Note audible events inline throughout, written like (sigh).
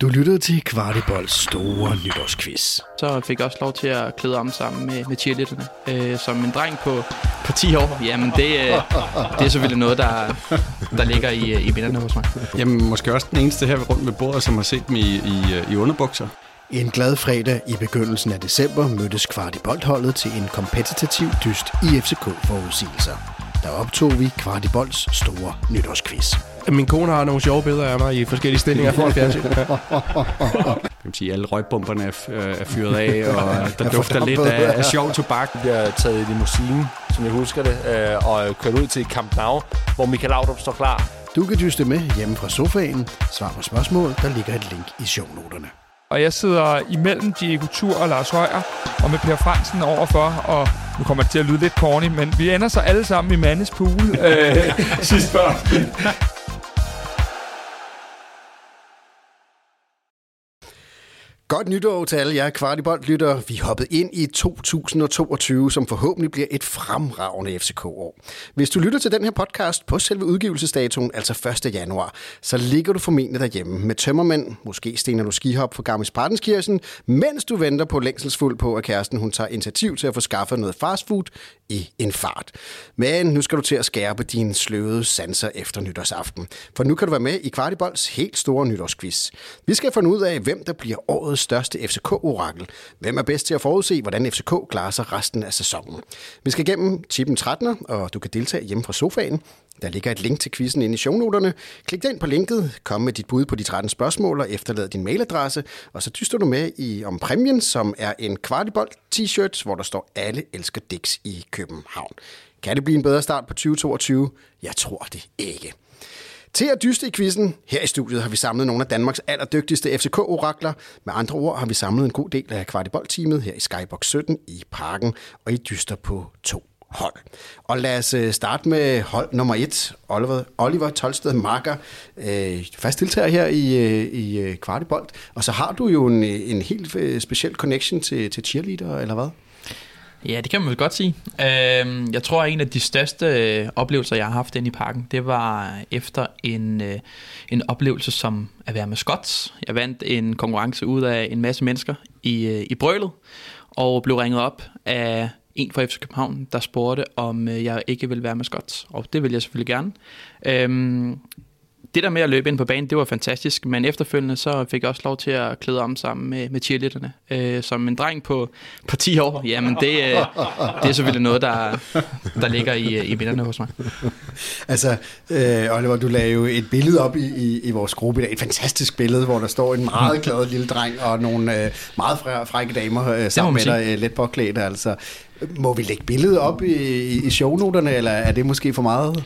Du lyttede til Kvartibolds store nytårsquiz. Så fik jeg også lov til at klæde om sammen med, med cheerleaderne. Øh, som en dreng på, på 10 år, jamen det, øh, det er selvfølgelig noget, der, der ligger i, i minderne hos mig. Jamen måske også den eneste her rundt ved bordet, som har set dem i, i, i underbukser. En glad fredag i begyndelsen af december mødtes Kvartiboldholdet til en kompetitiv dyst i FCK-forudsigelser. Der optog vi Kvartibolds store nytårsquiz. Min kone har nogle sjove billeder af mig i forskellige stillinger foran fjernsyn. (laughs) Kan sige, alle røgbomberne er, øh, er fyret af, og der dufter lidt af, af sjov tobak. Vi bliver taget i limousine, som jeg husker det, øh, og kørt ud til Camp Nou, hvor Michael Laudrup står klar. Du kan dyste med hjemme fra sofaen. Svar på spørgsmål, der ligger et link i shownoterne. Og jeg sidder imellem Diego Tur og Lars Højer, og med Per Fransen overfor, og nu kommer det til at lyde lidt corny, men vi ender så alle sammen i Mandes pool øh, (laughs) sidste før. Godt nytår til alle jer kvartiboldlyttere. Vi hoppede ind i 2022, som forhåbentlig bliver et fremragende FCK-år. Hvis du lytter til den her podcast på selve udgivelsesdatoen, altså 1. januar, så ligger du formentlig derhjemme med tømmermænd, måske stener du skihop for Garmisch Partenskirchen, mens du venter på længselsfuld på, at kæresten hun tager initiativ til at få skaffet noget fastfood i en fart. Men nu skal du til at skærpe dine sløvede sanser efter nytårsaften, for nu kan du være med i Kvartibolds helt store nytårsquiz. Vi skal finde ud af, hvem der bliver årets største FCK-orakel. Hvem er bedst til at forudse, hvordan FCK klarer sig resten af sæsonen? Vi skal igennem tippen 13, og du kan deltage hjemme fra sofaen. Der ligger et link til quizzen inde i shownoterne. Klik den på linket, kom med dit bud på de 13 spørgsmål og efterlad din mailadresse, og så dyster du med i om præmien, som er en kvartibold t-shirt, hvor der står alle elsker Dix i København. Kan det blive en bedre start på 2022? Jeg tror det ikke. Til at dyste i quizzen, her i studiet har vi samlet nogle af Danmarks allerdygtigste FCK-orakler. Med andre ord har vi samlet en god del af kvartiboldteamet her i Skybox 17 i Parken, og I dyster på to hold. Og lad os øh, starte med hold nummer et, Oliver, Oliver Tolsted Marker, øh, fast deltager her i, øh, i øh, Kvartibold. Og så har du jo en, en helt speciel connection til, til cheerleader, eller hvad? Ja, det kan man vel godt sige. Øh, jeg tror, at en af de største øh, oplevelser, jeg har haft inde i parken, det var øh, efter en, øh, en oplevelse som at være maskot. Jeg vandt en konkurrence ud af en masse mennesker i, øh, i Brølet, og blev ringet op af en fra FC København, der spurgte, om øh, jeg ikke ville være maskot. Og det vil jeg selvfølgelig gerne. Øhm, det der med at løbe ind på banen, det var fantastisk, men efterfølgende så fik jeg også lov til at klæde om sammen med, med cheerleaderne. Øh, som en dreng på, på 10 år, jamen det, øh, det er selvfølgelig noget, der, der ligger i, i minderne hos mig. Altså, øh, Oliver, du lagde jo et billede op i, i, i vores gruppe i dag. Et fantastisk billede, hvor der står en meget (laughs) glad lille dreng og nogle øh, meget fræ, frække damer øh, sammen med dig, øh, let påklædt. Altså, må vi lægge billedet op i, i, i shownoterne, eller er det måske for meget?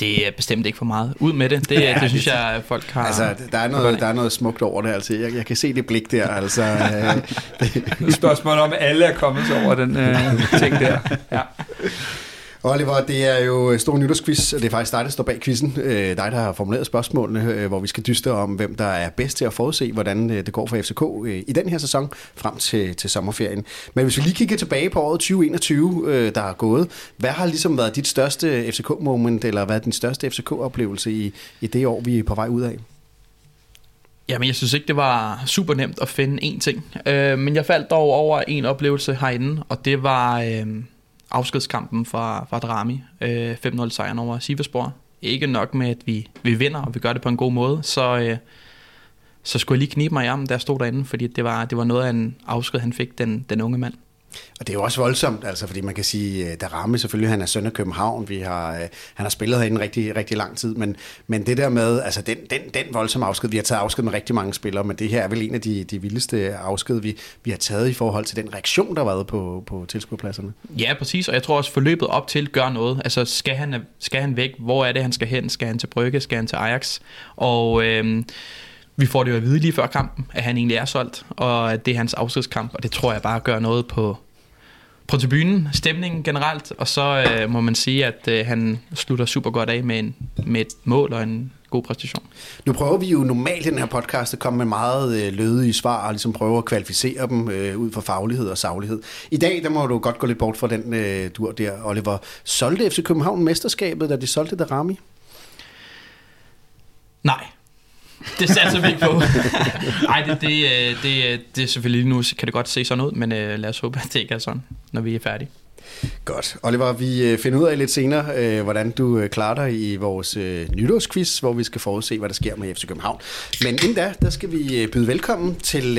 Det er bestemt ikke for meget. Ud med det. Det, ja, det synes jeg, at folk har... Altså, der er noget, der er noget smukt over det. Altså, jeg, jeg kan se det blik der. Altså, øh, (laughs) Det er spørgsmål om, alle er kommet over den øh, ting der. Ja. Oliver, det er jo stor nytårsquiz, og det er faktisk dig, der står bag quizzen. Øh, dig, der har formuleret spørgsmålene, øh, hvor vi skal dyste om, hvem der er bedst til at forudse, hvordan øh, det går for FCK øh, i den her sæson frem til, til sommerferien. Men hvis vi lige kigger tilbage på året 2021, øh, der er gået, hvad har ligesom været dit største FCK-moment, eller hvad er din største FCK-oplevelse i, i det år, vi er på vej ud af? Jamen, jeg synes ikke, det var super nemt at finde én ting. Øh, men jeg faldt dog over en oplevelse herinde, og det var øh, afskedskampen fra, fra Drami. Øh, 5-0 sejren over Sivasspor. Ikke nok med, at vi, vi vinder, og vi gør det på en god måde, så, øh, så skulle jeg lige knibe mig i armen, da jeg stod derinde, fordi det var, det var noget af en afsked, han fik, den, den unge mand. Og det er jo også voldsomt, altså, fordi man kan sige, øh, der ramme selvfølgelig, han er søn af København, vi har, øh, han har spillet herinde rigtig, rigtig lang tid, men, men det der med, altså den, den, den voldsomme afsked, vi har taget afsked med rigtig mange spillere, men det her er vel en af de, de vildeste afsked, vi, vi har taget i forhold til den reaktion, der har været på, på tilskuerpladserne. Ja, præcis, og jeg tror også, forløbet op til gør noget. Altså, skal han, skal han væk? Hvor er det, han skal hen? Skal han til Brygge? Skal han til Ajax? Og... Øh, vi får det jo at vide lige før kampen, at han egentlig er solgt, og at det er hans afskedskamp, og det tror jeg bare gør noget på, på tribunen, stemningen generelt, og så øh, må man sige, at øh, han slutter super godt af med, en, med et mål og en god præstation. Nu prøver vi jo normalt i den her podcast at komme med meget øh, lødige svar og ligesom prøve at kvalificere dem øh, ud fra faglighed og saglighed. I dag, der må du godt gå lidt bort fra den øh, dur der, Oliver. Solgte FC København mesterskabet, da de solgte Darami? Nej, det satser vi ikke på. (laughs) Nej, det, det, øh, det, øh, det er selvfølgelig nu kan det godt se sådan ud, men øh, lad os håbe, at det ikke er sådan, når vi er færdige. Godt. Oliver, vi øh, finder ud af lidt senere, hvordan du klarer dig i vores nytårsquiz, hvor vi skal forudse, hvad der sker med FC København. Men inden da, der skal vi byde velkommen til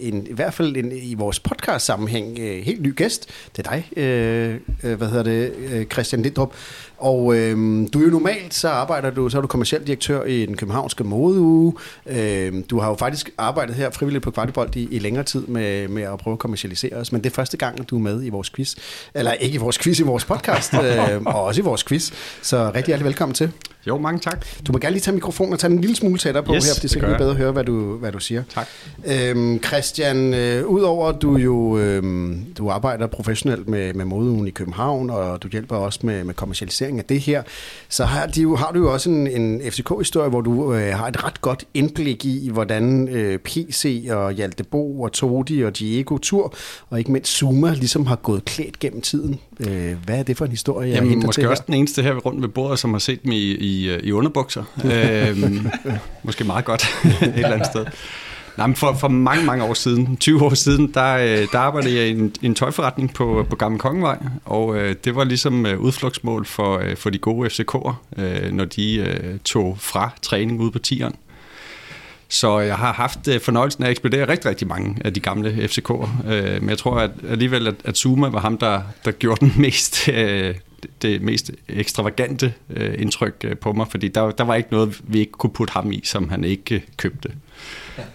en, i hvert fald en, i vores podcast-sammenhæng helt ny gæst. Det er dig, hvad hedder det, Christian Lindrup. Og øhm, du er jo normalt, så arbejder du, så er du kommersiel direktør i den københavnske modeuge. Øhm, du har jo faktisk arbejdet her frivilligt på Kvartibold i, i længere tid med, med at prøve at kommercialisere os, men det er første gang, du er med i vores quiz. Eller ikke i vores quiz, i vores podcast, (laughs) øhm, og også i vores quiz. Så rigtig hjertelig velkommen til. Jo, mange tak. Du må gerne lige tage mikrofonen og tage en lille smule tættere på yes, her, for det er sikkert bedre høre, hvad du, hvad du siger. Tak. Øhm, Christian, øh, udover at du jo øh, du arbejder professionelt med, med modeugen i København, og du hjælper også med, med kommercialisering af det her, så har, de, har du jo også en, en FCK-historie, hvor du øh, har et ret godt indblik i, hvordan øh, PC og Hjalte Bo og Todi og Diego Tur, og ikke mindst Zuma, ligesom har gået klædt gennem tiden. Øh, hvad er det for en historie, jeg Jamen, måske også den eneste her rundt ved bordet, som har set i, i i, i underbukser. øhm, (laughs) måske meget godt (laughs) et eller andet sted. Nej, men for, for mange, mange år siden, 20 år siden, der, øh, der arbejdede jeg i en, en tøjforretning på, på Gamle Kongevej, og øh, det var ligesom øh, udflugtsmål for, øh, for de gode FCK'er, øh, når de øh, tog fra træning ude på tieren. Så jeg har haft øh, fornøjelsen af at ekspedere rigtig, rigtig mange af de gamle FCK'er. Øh, men jeg tror at alligevel, at, at Zuma var ham, der, der gjorde den (laughs) mest, øh, det mest ekstravagante indtryk på mig, fordi der, der var ikke noget, vi ikke kunne putte ham i, som han ikke købte.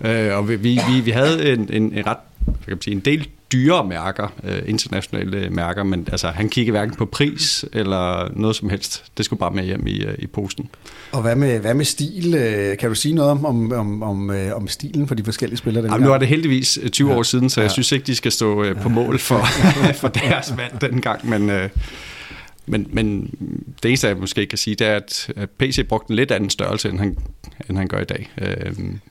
Ja. og vi, vi, vi havde en, en, en ret kan man sige, en del dyre mærker, øh, internationale mærker, men altså, han kiggede hverken på pris eller noget som helst. Det skulle bare med hjem i, øh, i posten. Og hvad med, hvad med stil? Øh, kan du sige noget om, om, om, om, øh, om stilen for de forskellige spillere? Jamen, nu er det heldigvis 20 ja. år siden, så jeg ja. synes ikke, de skal stå på mål for, (laughs) (laughs) for deres vand dengang, men... Men, men det eneste, jeg måske kan sige, det er, at PC brugte en lidt anden størrelse, end han, end han gør i dag.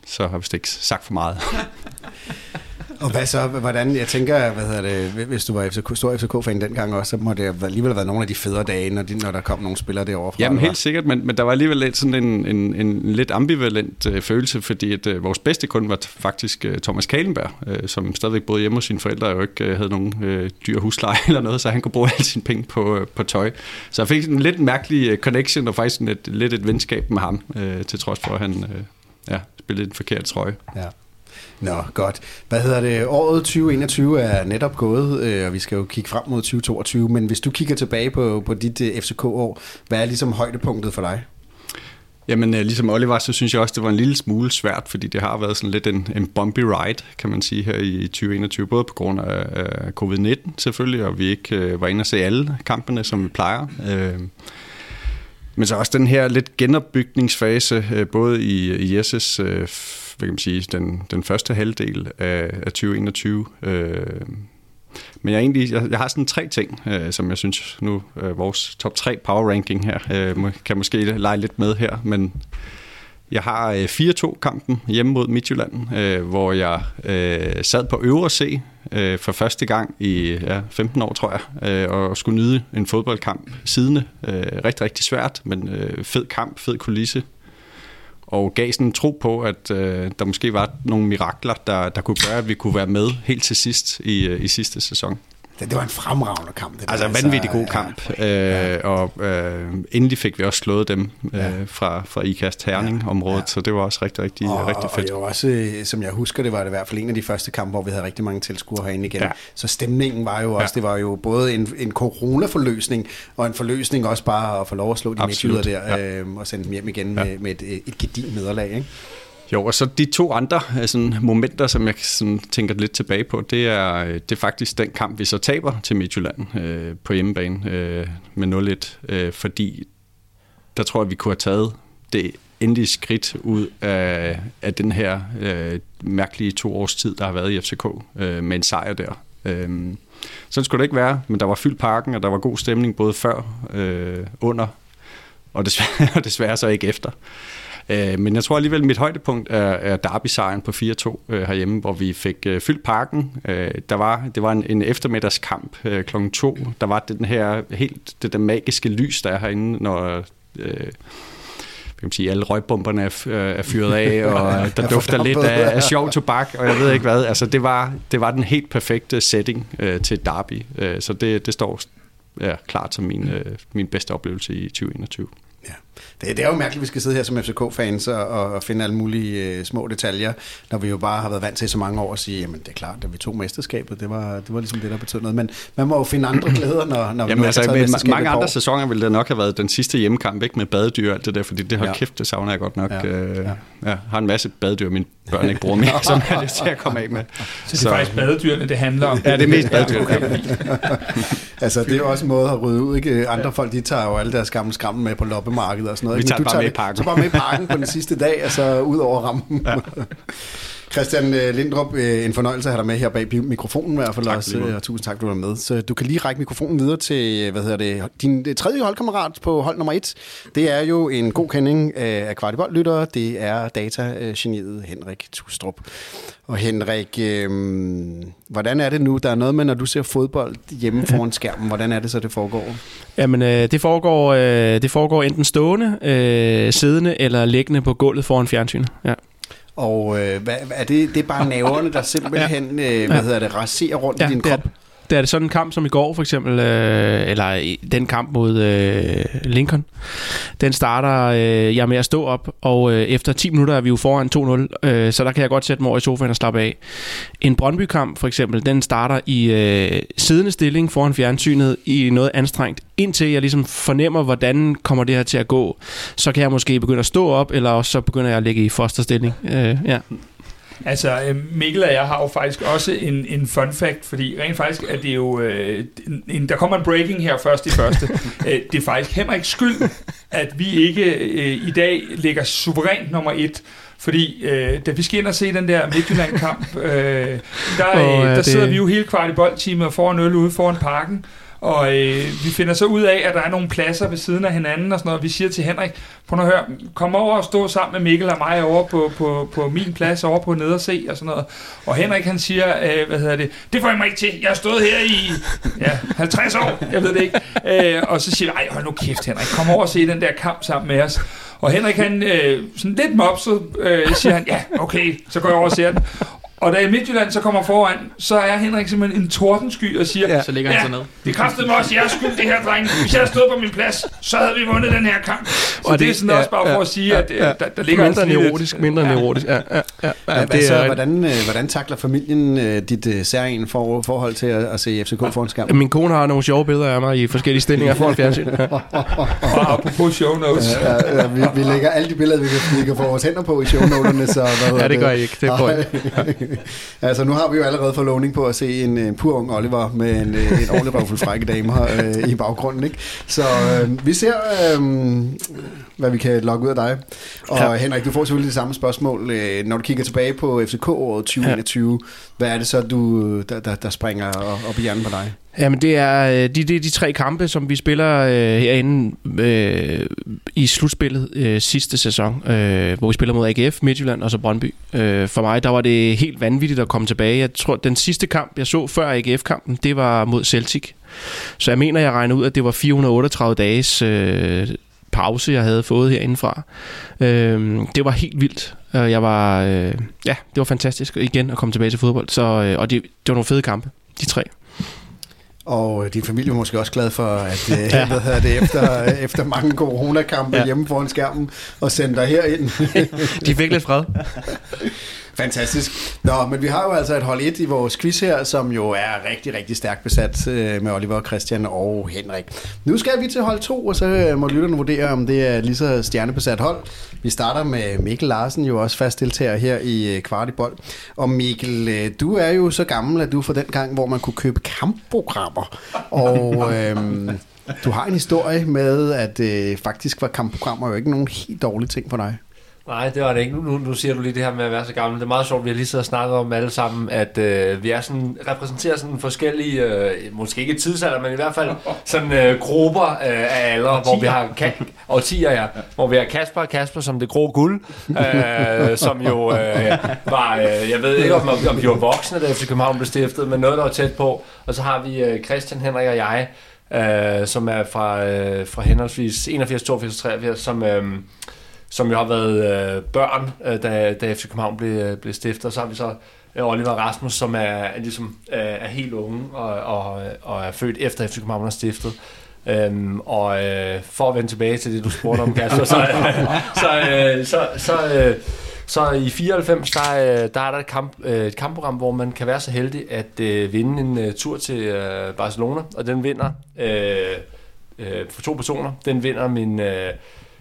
så har vi ikke sagt for meget. (laughs) Og hvad så, hvordan, jeg tænker, hvad hedder det, hvis du var FCK, stor FCK-fan dengang også, så må det alligevel have været nogle af de federe dage, når, de, når der kom nogle spillere derovre fra. Jamen helt sikkert, men, men der var alligevel lidt sådan en, en, en lidt ambivalent øh, følelse, fordi at, øh, vores bedste kunde var faktisk øh, Thomas Kalenberg, øh, som stadigvæk boede hjemme hos sine forældre og jo ikke øh, havde nogen øh, dyr husleje (laughs) eller noget, så han kunne bruge alle sine penge på, øh, på tøj. Så jeg fik en lidt mærkelig øh, connection og faktisk en, et, lidt et venskab med ham, øh, til trods for, at han øh, ja, spillede en forkert trøje. Ja. Nå, godt. Hvad hedder det? Året 2021 er netop gået, øh, og vi skal jo kigge frem mod 2022, men hvis du kigger tilbage på, på dit øh, FCK-år, hvad er ligesom højdepunktet for dig? Jamen, øh, ligesom Oliver, så synes jeg også, det var en lille smule svært, fordi det har været sådan lidt en, en bumpy ride, kan man sige, her i 2021, både på grund af, af covid-19 selvfølgelig, og vi ikke øh, var inde og se alle kampene, som vi plejer. Øh, men så også den her lidt genopbygningsfase, øh, både i, i Jesses øh, hvad kan man sige, den, den første halvdel af, af 2021. Øh, men jeg, egentlig, jeg, jeg har sådan tre ting, øh, som jeg synes nu, øh, vores top 3 power ranking her, øh, kan måske lege lidt med her, men jeg har øh, 4-2-kampen hjemme mod Midtjylland, øh, hvor jeg øh, sad på øvre C øh, for første gang i ja, 15 år, tror jeg, øh, og skulle nyde en fodboldkamp siddende. Øh, rigtig, rigtig svært, men øh, fed kamp, fed kulisse, og gav sådan en tro på, at øh, der måske var nogle mirakler, der, der kunne gøre, at vi kunne være med helt til sidst i, øh, i sidste sæson det, var en fremragende kamp. Det altså en vanvittig god kamp. Ja. Øh, og øh, endelig fik vi også slået dem øh, fra, fra IKAST Herning-området, ja. så det var også rigtig, rigtig, og, rigtig fedt. Og det var også, øh, som jeg husker, det var det i hvert fald en af de første kampe, hvor vi havde rigtig mange tilskuere herinde igen. Ja. Så stemningen var jo også, ja. det var jo både en, en corona-forløsning, og en forløsning også bare at få lov at slå de midtjyder der, ja. øh, og sende dem hjem igen ja. med, med et, et gedin nederlag, ikke? Jo, og så de to andre øh, sådan, momenter, som jeg sådan, tænker lidt tilbage på, det er, øh, det er faktisk den kamp, vi så taber til Midtjylland øh, på hjemmebane øh, med 0-1, øh, fordi der tror jeg, vi kunne have taget det endelige skridt ud af, af den her øh, mærkelige to års tid, der har været i FCK øh, med en sejr der. Øh, sådan skulle det ikke være, men der var fyldt parken, og der var god stemning både før, øh, under og desværre, (laughs) og desværre så ikke efter. Øh, men jeg tror alligevel, at mit højdepunkt er, er Derby-sejren på 4-2 øh, herhjemme, hvor vi fik øh, fyldt parken. Øh, der var, det var en, en eftermiddagskamp øh, kl. 2. Der var den her helt det der magiske lys, der er herinde, når... Øh, kan man sige, alle røgbomberne er, øh, er fyret af, (laughs) og der dufter lidt af, af sjov tobak, og jeg ved ikke hvad. Altså, det var, det var den helt perfekte setting øh, til derby, øh, så det, det står ja, klart som min, øh, min bedste oplevelse i 2021. Ja. Det, det er jo mærkeligt, at vi skal sidde her som FCK-fans og, og finde alle mulige øh, små detaljer, når vi jo bare har været vant til så mange år at sige, jamen det er klart, at vi tog mesterskabet, det var, det var ligesom det, der betød noget. Men man må jo finde andre (clears throat) glæder, når, når jamen, vi nu altså, har taget med mange andre sæsoner ville det nok have været den sidste hjemmekamp, ikke med badedyr og alt det der, fordi det har Ja. kæft, det savner jeg godt nok. Ja. Øh, Ja. ja. har en masse badedyr, mine børn ikke bruger mere, (laughs) som jeg har lyst til at komme af med. Så det er faktisk badedyrene, det handler om. Ja, det er mest badedyr. okay. (laughs) Altså, det er jo også en måde at rydde ud. Ikke? Andre folk, de tager jo alle deres gamle skrammel med på loppemarkedet og sådan noget. Vi tager Men bare med i parken. Så bare med i parken på den sidste dag, og så ud over rammen. Ja. (laughs) Christian øh, Lindrup, øh, en fornøjelse at have dig med her bag mikrofonen i hvert fald Tak også, måde. øh, og tusind tak, at du var med. Så du kan lige række mikrofonen videre til, hvad hedder det, din tredje holdkammerat på hold nummer et. Det er jo en god kending af kvartiboldlyttere. Det er datageniet Henrik Tustrup. Og Henrik, øh, hvordan er det nu? Der er noget med, når du ser fodbold hjemme (laughs) foran skærmen. Hvordan er det så, det foregår? Jamen, øh, det, foregår, øh, det foregår enten stående, øh, siddende eller liggende på gulvet foran fjernsynet. Ja. Og øh, hvad, er det, det er bare nerverne, der (laughs) simpelthen øh, hvad Ja. hedder det, raserer rundt Ja, i din krop? det da er det sådan en kamp som i går for eksempel, øh, eller den kamp mod øh, Lincoln. Den starter øh, jeg med at stå op, og øh, efter 10 minutter er vi jo foran 2-0, øh, så der kan jeg godt sætte mig over i sofaen og slappe af. En Brøndby-kamp for eksempel, den starter i øh, siddende stilling foran fjernsynet i noget anstrengt, indtil jeg ligesom fornemmer, hvordan kommer det her til at gå. Så kan jeg måske begynde at stå op, eller også så begynder jeg at ligge i fosterstilling. Øh, ja. Altså, øh, Mikkel og jeg har jo faktisk også en, en fun fact, fordi rent faktisk er det jo... Øh, en, der kommer en breaking her først i første. (laughs) Øh, det er faktisk Henriks skyld, at vi ikke øh, i dag ligger suverænt nummer et. Fordi øh, da vi skal ind og se den der Midtjylland-kamp, øh, der, øh, ja, der det- sidder vi jo hele kvart i får en øl ude foran parken. Og øh, vi finder så ud af, at der er nogle pladser ved siden af hinanden og sådan noget. Vi siger til Henrik, prøv nu at høre, kom over og stå sammen med Mikkel og mig over på, på, på min plads over på nede og se og sådan noget. Og Henrik han siger, øh, hvad hedder det, det får jeg mig ikke til. Jeg har stået her i ja, 50 år, jeg ved det ikke. Øh, og så siger vi, ej hold nu kæft Henrik, kom over og se den der kamp sammen med os. Og Henrik han øh, sådan lidt mopset, øh, siger han, ja okay, så går jeg over og ser den. Og da Midtjylland så kommer foran, så er Henrik simpelthen en tordensky og siger, Ja. Så ligger han så ned. det kræftede mig også jeres skyld, det her, dreng. Hvis jeg havde stået på min plads, så havde vi vundet den her kamp. Så og det, det er sådan ja, også bare for ja, at sige, at ja, ja, der, der ligger mindre neurotisk, lidt- mindre ja. neurotisk. Ja, ja, ja, ja, Ja, det altså, er- hvordan, øh, hvordan takler familien øh, dit øh, særlige for, forhold til at, at se FCK foran skærmen? Min kone har nogle sjove billeder af mig i forskellige stillinger foran fjernsyn. (laughs) Ja. Og apropos show notes. Ja, ja, vi, vi lægger alle de billeder, vi kan, vi kan få vores hænder på i shownoterne. Så, hvad Ja, det gør jeg ikke. Det får jeg. (laughs) (laughs) altså, nu har vi jo allerede fået lovning på at se en, en pur ung Oliver med en, øh, en ordentlig røvfuld frække damer øh, i baggrunden. Ikke? Så øh, vi ser, øh, hvad vi kan logge ud af dig. Og ja. Ja. Henrik, du får selvfølgelig det samme spørgsmål. Øh, når du kigger tilbage på FCK-året 2021, ja. hvad er det så, du, der, der, der springer op i hjernen på dig? Jamen, det er øh, de, de, de tre kampe, som vi spiller øh, herinde øh, i slutspillet øh, sidste sæson, øh, hvor vi spiller mod AGF, Midtjylland og så Brøndby. Øh, for mig, der var det helt vanvittigt at komme tilbage. Jeg tror, den sidste kamp, jeg så før AGF-kampen, det var mod Celtic. Så jeg mener, jeg regner ud, at det var 438 dages øh, pause, jeg havde fået herindefra. Øh, det var helt vildt. Øh, Jeg var, øh, ja, det var fantastisk igen at komme tilbage til fodbold. Så, øh, og det, det var nogle fede kampe, de tre. Og øh, din familie er måske også glad for, at øh, (laughs) ja. hvad hedder det, efter, efter mange coronakampe ja. Hjemme foran skærmen, og sende dig herind. (laughs) De fik lidt fred. (laughs) Fantastisk. Nå, men vi har jo altså et hold 1 i vores quiz her, som jo er rigtig, rigtig stærkt besat øh, med Oliver, Christian og Henrik. Nu skal vi til hold 2, og så øh, må lytterne vurdere, om det er lige så stjernebesat hold. Vi starter med Mikkel Larsen, jo også fast deltager her i øh, Kvartibold. Og Mikkel, du er jo så gammel, at du for den gang, hvor man kunne købe kampprogrammer. Og Øhm, du har en historie med, at øh, faktisk var kampprogrammer jo ikke nogen helt dårlige ting for dig. Nej, det var det ikke. Nu, nu, siger du lige det her med at være så gammel. Det er meget sjovt, vi har lige siddet og snakket om alle sammen, at øh, vi er sådan, repræsenterer sådan forskellige, øh, måske ikke tidsalder, men i hvert fald sådan øh, grupper øh, af aldre, hvor vi har ka- årtier, ja, hvor vi har Kasper Kasper som det grå guld, øh, som jo øh, var, øh, jeg ved ikke om, om de var voksne, da FC København blev stiftet, men noget, der var tæt på. Og så har vi øh, Christian, Henrik og jeg, øh, som er fra, øh, fra henholdsvis 81, 82 83, som... Øh, som jo har været øh, børn, øh, da, da FC København blev, øh, blev stiftet. Så har vi så øh, Oliver Rasmus, som er, er, ligesom, øh, er helt unge og, og, og er født efter FC København er stiftet. Øhm, og øh, for at vende tilbage til det, du spurgte om, Kasper, så, (laughs) så, øh, så, så, øh, så i 94, der, øh, der er der et, kamp, øh, et kampprogram, hvor man kan være så heldig at øh, vinde en uh, tur til øh, Barcelona, og den vinder øh, øh, for to personer. Den vinder min... Øh,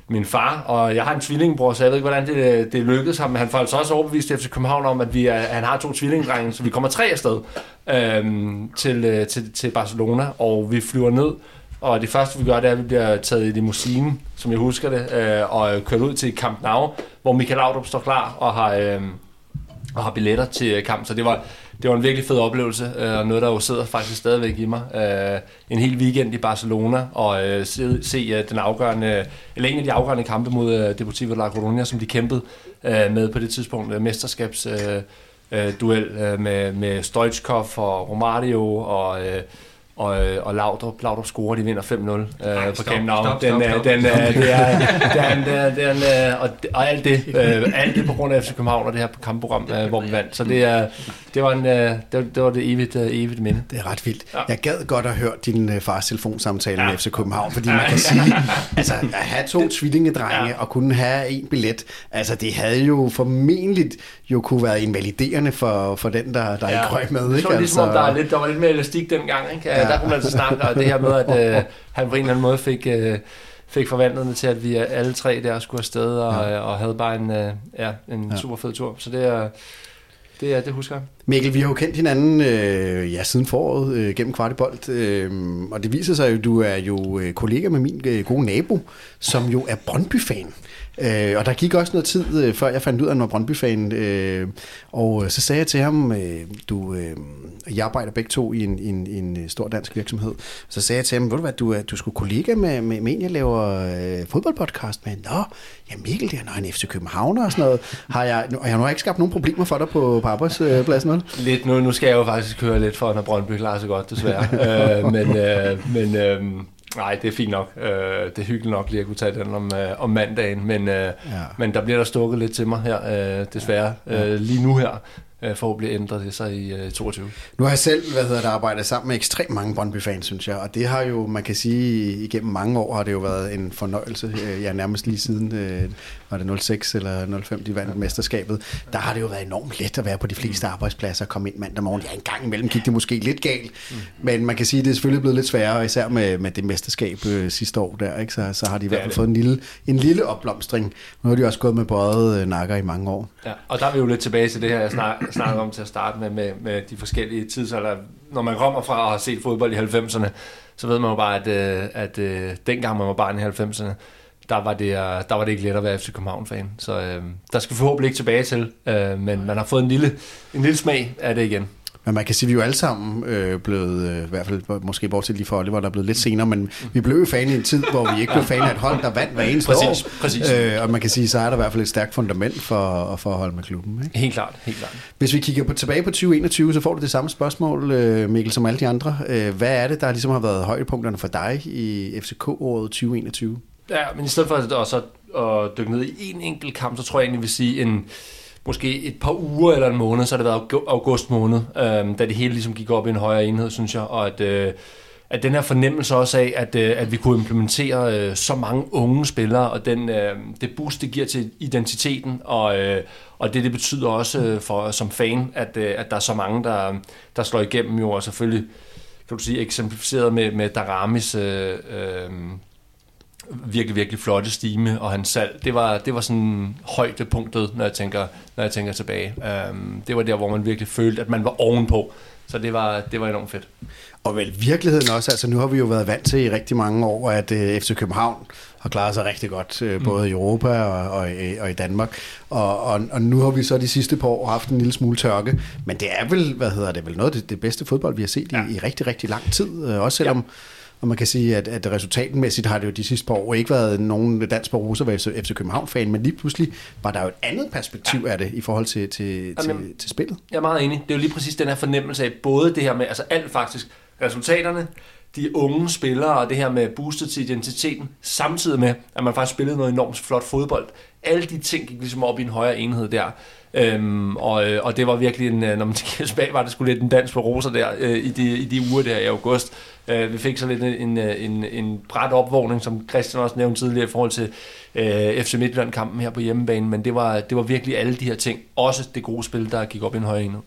min far, og jeg har en tvillingbror, så jeg ved ikke, hvordan det, det lykkedes ham, men han får altså også overbevist efter København om, at vi er, han har to tvillingdrenge, så vi kommer tre afsted øhm, til, øh, til, til Barcelona, og vi flyver ned, og det første, vi gør, det er, at vi bliver taget i limousine, som jeg husker det, øh, og kørt ud til Camp Nou, hvor Michael Laudrup står klar og har, øh, og har billetter til øh, kamp. Så det var, det var en virkelig fed oplevelse, øh, og noget, der jo sidder faktisk stadigvæk i mig. Øh, en hel weekend i Barcelona, og øh, se, se den afgørende, eller en af de afgørende kampe mod Deportivo La Coruña, som de kæmpede med på det tidspunkt, uh, mesterskabs... Duel med, med Stoichkov og Romario og... øh, og, øh, og Laudrup, Laudrup scorer, de vinder 5-0 øh, på Camp Nou. Den, den, den, (laughs) det er, den, den, den, og, og alt det, øh, alt det på grund af FC København og det her kampprogram, øh, hvor vi vandt. Så det, er, det var, en, øh, det, det var det evigt, øh, evigt minde. Det er ret vildt. Ja. Jeg gad godt at høre din øh, fars telefonsamtale ja. med FC København, fordi man kan sige, (laughs) altså at have to tvillingedrenge ja. og kunne have en billet, altså det havde jo formentlig jo kunne være invaliderende for, for den, der, der ja. ikke røg med. Ikke? Det var ligesom, altså, der, er lidt, der var lidt mere elastik dengang. Ikke? Ja. Der kunne man altså snakke, og det her med, at øh, han på en eller anden måde fik... Øh, fik forvandlet det til, at vi alle tre der skulle afsted og, ja. og havde bare en, øh, ja, en ja. super fed tur. Så det er, det, er, det husker jeg. Mikkel, vi har jo kendt hinanden øh, ja, siden foråret øh, gennem Kvartibolt, øh, og det viser sig jo, at du er jo øh, kollega med min øh, gode nabo, som jo er Brøndby-fan. Øh, og der gik også noget tid, øh, før jeg fandt ud af, at han var Brøndby-fan. Øh, og øh, så sagde jeg til ham, øh, du, øh, jeg arbejder begge to i en, en, en øh, stor dansk virksomhed. Så sagde jeg til ham, ved du hvad, du, du skulle kollega med, med, med en, jeg laver øh, fodboldpodcast med. Nå, ja Mikkel, det er en FC København og sådan noget. Har jeg, jeg har nu ikke skabt nogen problemer for dig på, på arbejdspladsen? Øh, lidt nu, nu skal jeg jo faktisk køre lidt for, når Brøndby klarer sig godt, desværre. (laughs) øh, men øh, men øh, Nej, det er fint nok. Øh, det er hyggeligt nok lige at kunne tage den om, øh, om mandagen, men, øh, ja. men der bliver der stukket lidt til mig her, øh, desværre, ja. øh, lige nu her øh, forhåbentlig ændre det sig i øh, 22. Nu har jeg selv hvad hedder det, arbejdet sammen med ekstremt mange Brøndby-fans, synes jeg, og det har jo, man kan sige, igennem mange år har det jo været en fornøjelse. Øh, ja, nærmest lige siden, øh, var det 06 eller 05, de vandt mesterskabet, der har det jo været enormt let at være på de fleste mm. arbejdspladser og komme ind mandag morgen. Ja, en gang imellem gik det måske lidt galt, mm. men man kan sige, at det er selvfølgelig blevet lidt sværere, især med, med det mesterskab øh, sidste år der, ikke? Så, så har de i hvert fald fået en lille, en lille opblomstring. Nu har de også gået med bøjet øh, nakker i mange år. Ja, og der er vi jo lidt tilbage til det her, jeg snakker snakker om til at starte med, med, med de forskellige tidsalder. Når man kommer fra at have set fodbold i 90'erne, så ved man jo bare, at, øh, at, at øh, dengang man var barn i 90'erne, der var, det, der var det ikke let at være FC København-fan. Så øh, der skal vi forhåbentlig ikke tilbage til, øh, men man har fået en lille, en lille smag af det igen. Men man kan sige, at vi jo alle sammen øh, blevet, øh, i hvert fald måske bortset lige for Oliver, der er blevet lidt senere, men vi blev jo fan i en tid, hvor vi ikke blev fan af et hold, der vandt hver eneste præcis, år. Præcis. Øh, og man kan sige, så er der i hvert fald et stærkt fundament for, for at holde med klubben. Ikke? Helt klart, helt klart. Hvis vi kigger på, tilbage på 2021, så får du det samme spørgsmål, øh, Mikkel, som alle de andre. Øh, hvad er det, der ligesom har været højdepunkterne for dig i FCK-året 2021? Ja, men i stedet for at, også at dykke ned i en enkelt kamp, så tror jeg egentlig, vil sige en måske et par uger eller en måned, så har det været august måned, øh, da det hele ligesom gik op i en højere enhed, synes jeg, og at, øh, at den her fornemmelse også af, at, øh, at vi kunne implementere øh, så mange unge spillere, og den, øh, det boost, det giver til identiteten, og, øh, og det, det betyder også øh, for som fan, at, øh, at der er så mange, der, der slår igennem jo, og selvfølgelig kan du sige, eksemplificeret med, med Daramis øh, øh, virkelig, virkelig flotte stime, og hans salg, det var, det var sådan højdepunktet, når jeg tænker, når jeg tænker tilbage. Um, det var der, hvor man virkelig følte, at man var ovenpå. Så det var, det var enormt fedt. Og vel virkeligheden også, altså nu har vi jo været vant til i rigtig mange år, at øh, FC København har klaret sig rigtig godt, både mm. i Europa og, og, og i Danmark. Og, og, og nu har vi så de sidste par år haft en lille smule tørke, men det er vel, hvad hedder det, vel noget af det, det bedste fodbold, vi har set ja. i, i rigtig, rigtig lang tid, også selvom ja og man kan sige, at, at resultatmæssigt har det jo de sidste par år ikke været nogen dansk Borussia var FC København-fan, men lige pludselig var der jo et andet perspektiv af det i forhold til, til, Jamen, til, til spillet. Jeg er meget enig. Det er jo lige præcis den her fornemmelse af både det her med, altså alt faktisk, resultaterne, de unge spillere og det her med boostet til identiteten, samtidig med, at man faktisk spillede noget enormt flot fodbold. Alle de ting gik ligesom op i en højere enhed der. Øhm, og, øh, og det var virkelig en, øh, når man tænker tilbage, var det skulle lidt en dans på roser der øh, i, de, i de uger der i august. Øh, vi fik så lidt en, en, øh, en bræt opvågning, som Christian også nævnte tidligere i forhold til øh, FC Midtjylland-kampen her på hjemmebane, men det var, det var virkelig alle de her ting, også det gode spil, der gik op i en højere enhed.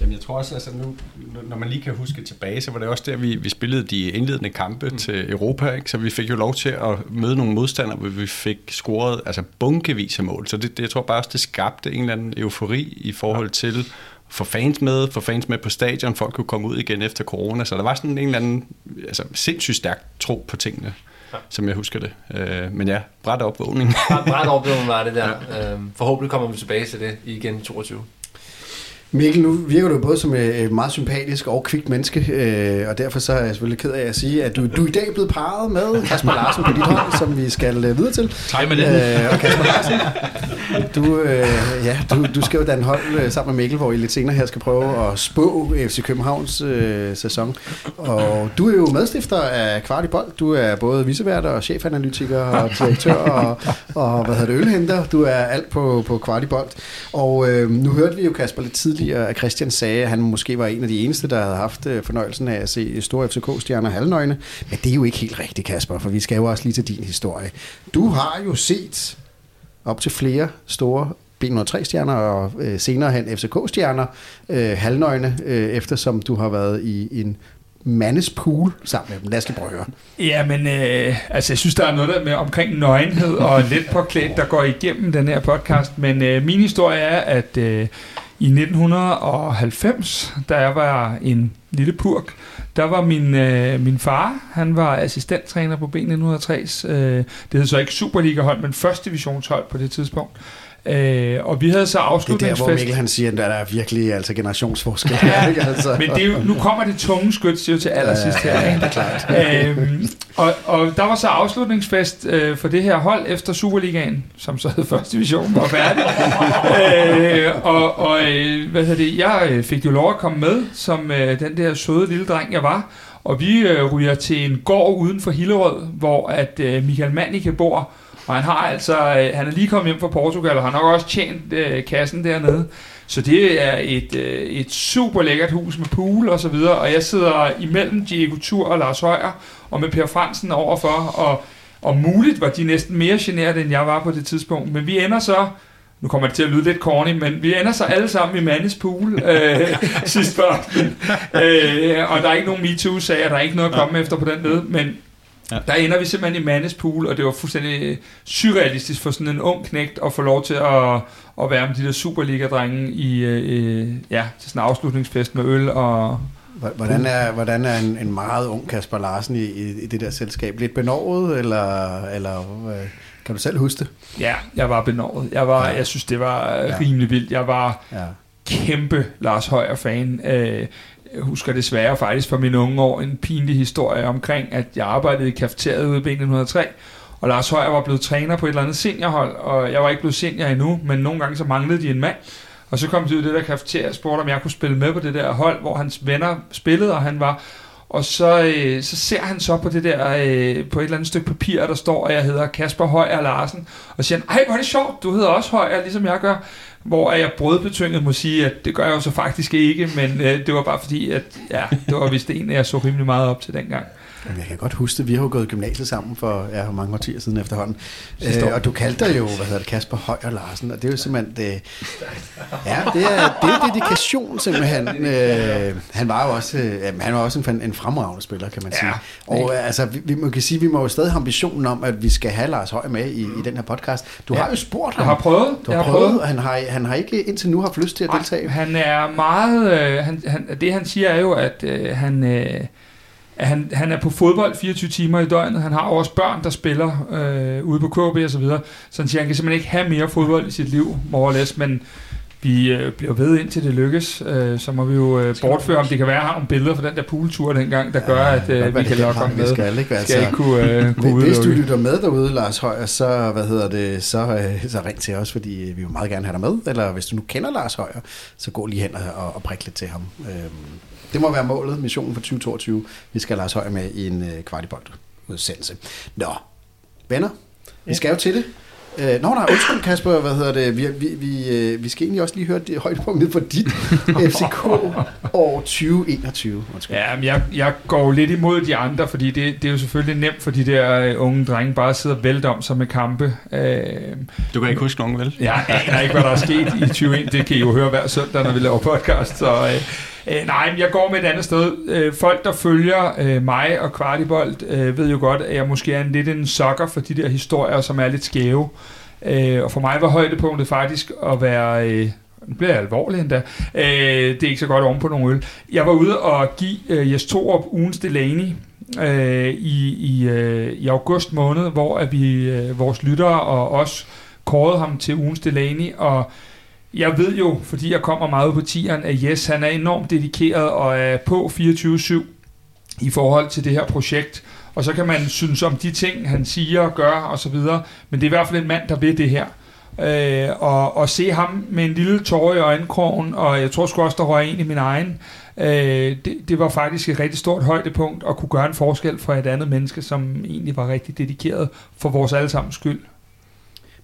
Jamen, jeg tror også, altså nu, når man lige kan huske tilbage, så var det også der, vi, vi spillede de indledende kampe mm. til Europa, ikke? så vi fik jo lov til at møde nogle modstandere, hvor vi fik scoret altså bunkevis af mål. Så det, det, jeg tror bare også, det skabte en eller anden eufori i forhold til få fans med, få fans med på stadion, folk kunne komme ud igen efter corona, så der var sådan en eller anden altså, sindssygt stærk tro på tingene. Ja. som jeg husker det. Øh, men ja, bræt opvågning. bræt opvågning var det der. (laughs) Ja. Øh, forhåbentlig kommer vi tilbage til det igen i 22. Mikkel, nu virker du både som et meget sympatisk og kvikt menneske, øh, og derfor så er jeg selvfølgelig ked af at sige, at du, du i dag er blevet parret med Kasper Larsen på dit hold, (laughs) som vi skal øh, videre til. Tak med det. Øh, og Kasper Larsen, du, øh, ja, du, du skal jo danne hold øh, sammen med Mikkel, hvor I lidt senere her skal prøve at spå FC Københavns øh, sæson. Og du er jo medstifter af Kvart i Bold. Du er både visevært og chefanalytiker og direktør og, og hvad hedder det, ølhenter. Du er alt på, på Kvart i Bold. Og øh, nu hørte vi jo Kasper lidt tidligere tidligere, at Christian sagde, at han måske var en af de eneste, der havde haft øh, fornøjelsen af at se store FCK-stjerner halvnøgne. Men det er jo ikke helt rigtigt, Kasper, for vi skal jo også lige til din historie. Du har jo set op til flere store B103-stjerner og øh, senere hen FCK-stjerner øh, halvnøgne, øh, eftersom du har været i en mandes pool sammen med dem. Lad os lige prøve at høre. Ja, men øh, altså, jeg synes, der er noget der med omkring nøgenhed og let påklædt, der går igennem den her podcast. Men øh, min historie er, at øh, i 1990, da jeg var en lille purk, der var min, øh, min far, han var assistenttræner på B1903's, øh, det hed så ikke Superliga-hold, men første divisionshold på det tidspunkt. Øh, og vi havde så afslutningsfest. Det er der, hvor Mikkel han siger, at der er virkelig altså, generationsforskel. Ja, (laughs) ikke? Altså. men det er jo, nu kommer det tunge skyt jo til allersidst her. Ja, det er klart. øhm, og, og der var så afslutningsfest øh, for det her hold efter Superligaen, som så hed første division, var færdig. øh, og og øh, hvad det, jeg øh, fik jo lov at komme med, som øh, den der søde lille dreng, jeg var. Og vi øh, ryger til en gård uden for Hillerød, hvor at øh, Michael Mannicke bor, og han har altså, øh, han er lige kommet hjem fra Portugal, og han har nok også tjent øh, kassen dernede. Så det er et, øh, et super lækkert hus med pool og så videre, og jeg sidder imellem Diego Tur og Lars Højer, og med Per Fransen overfor, og, og muligt var de næsten mere generet, end jeg var på det tidspunkt. Men vi ender så nu kommer det til at lyde lidt corny, men vi ender så alle sammen i Mandes pool øh, (laughs) sidste aften. Øh, og der er ikke nogen MeToo-sager, der er ikke noget at komme efter på den led, men Ja. Der ender vi simpelthen i Mandes pool, og det var fuldstændig surrealistisk for sådan en ung knægt at få lov til at, at være med de der Superliga-drenge i, øh, ja, til sådan en afslutningsfest med øl og, Hvordan er, hvordan er en, en meget ung Kasper Larsen i, i, i det der selskab? Lidt benovet, eller, eller øh, kan du selv huske det? Ja, jeg var benovet. Jeg, var, ja. jeg synes, det var ja. rimelig vildt. Jeg var ja. kæmpe Lars Højer-fan. Øh, jeg husker desværre faktisk fra mine unge år en pinlig historie omkring, at jeg arbejdede i kafeteriet ude i B1903, og Lars Højer var blevet træner på et eller andet seniorhold, og jeg var ikke blevet senior endnu, men nogle gange så manglede de en mand. Og så kom de ud i det der kafeteria og spurgte, om jeg kunne spille med på det der hold, hvor hans venner spillede, og han var... Og så, øh, så ser han så på det der, øh, på et eller andet stykke papir, der står, at jeg hedder Kasper Højer Larsen, og siger han, ej, hvor er det sjovt, du hedder også Højer, ligesom jeg gør. Hvor jeg brødbetynget må sige, at det gør jeg jo så faktisk ikke, men øh, det var bare fordi, at ja, det var vist en, jeg så rimelig meget op til dengang. Jamen, jeg kan godt huske det. Vi har jo gået i gymnasiet sammen for ja, mange årtier siden efterhånden. Øh, og du kaldte dig jo, hvad hedder det, Kasper Højer Larsen, og det er jo simpelthen det, ja, det er, det er dedikation simpelthen. Øh, han var jo også, øh, han var også en, en fremragende spiller, kan man sige. Ja, og øh, altså, vi, vi må kan sige, vi må jo stadig have ambitionen om, at vi skal have Lars Højer med i, i den her podcast. Du ja. har jo spurgt ham. Jeg har prøvet. Du har, jeg har prøvet, prøvet. Han, har, han har ikke indtil nu haft lyst til at deltage. Han er meget, øh, han, han, det han siger er jo, at øh, han... Øh, at han, han er på fodbold 24 timer i døgnet. Han har også børn, der spiller øh, ude på KB og så videre. Så han siger, han kan simpelthen ikke have mere fodbold i sit liv, more or less. Men vi øh, bliver ved indtil det lykkes. Øh, så må vi jo øh, bortføre, om det kan være, at har nogle billeder fra den der pooltur dengang, der gør, at øh, vi kan lokke ham med. Skal, ikke? Skal Altså, ikke kunne, øh, kunne Hvis du lytter med derude, Lars Højer, så, hvad hedder det, så, øh, så ring til os, fordi vi vil meget gerne have dig med. Eller hvis du nu kender Lars Højer, så gå lige hen og, og prik lidt til ham. Øhm, det må være målet, missionen for 2022. Vi skal have Lars Højer med i en øh, kvartibold udsendelse. Nå, venner, vi skal jo til det. Øh, nå nej, undskyld Kasper, hvad hedder det? Vi, vi, vi, øh, vi skal egentlig også lige høre det højdepunktet for dit (laughs) FCK år 2021. Undskyld. Ja, men jeg, jeg går jo lidt imod de andre, fordi det, det er jo selvfølgelig nemt for de der øh, unge drenge bare at sidde og vælte om sig med kampe. Øh, Du kan ikke huske nogen, vel? Jeg aner ikke, hvad der er sket i 2021. Det kan I jo høre hver søndag, når vi laver podcast. Så, øh, øh, nej, men jeg går med et andet sted. Øh, folk, der følger øh, mig og Kvartibolt, øh, ved jo godt, at jeg måske er en, lidt en sokker for de der historier, som er lidt skæve. Øh, og for mig var højdepunktet faktisk at være... Øh, nu bliver jeg alvorlig endda. Øh, det er ikke så godt oven på nogen øl. Jeg var ude og give øh, Jes Torup ugens Delaney øh, i, i, øh, i august måned, hvor at vi, øh, vores lyttere og os kårede ham til ugens Delaney, og jeg ved jo, fordi jeg kommer meget på tieren, at Jes han er enormt dedikeret og er på 24-7 i forhold til det her projekt. Og så kan man synes om de ting, han siger og gør og så videre, men det er i hvert fald en mand, der ved det her. Øh, og, og se ham med en lille tårer i øjenkrogen, og jeg tror sgu også, der røg en i min egen, øh, det, det var faktisk et rigtig stort højdepunkt at kunne gøre en forskel for et andet menneske, som egentlig var rigtig dedikeret for vores allesammens skyld.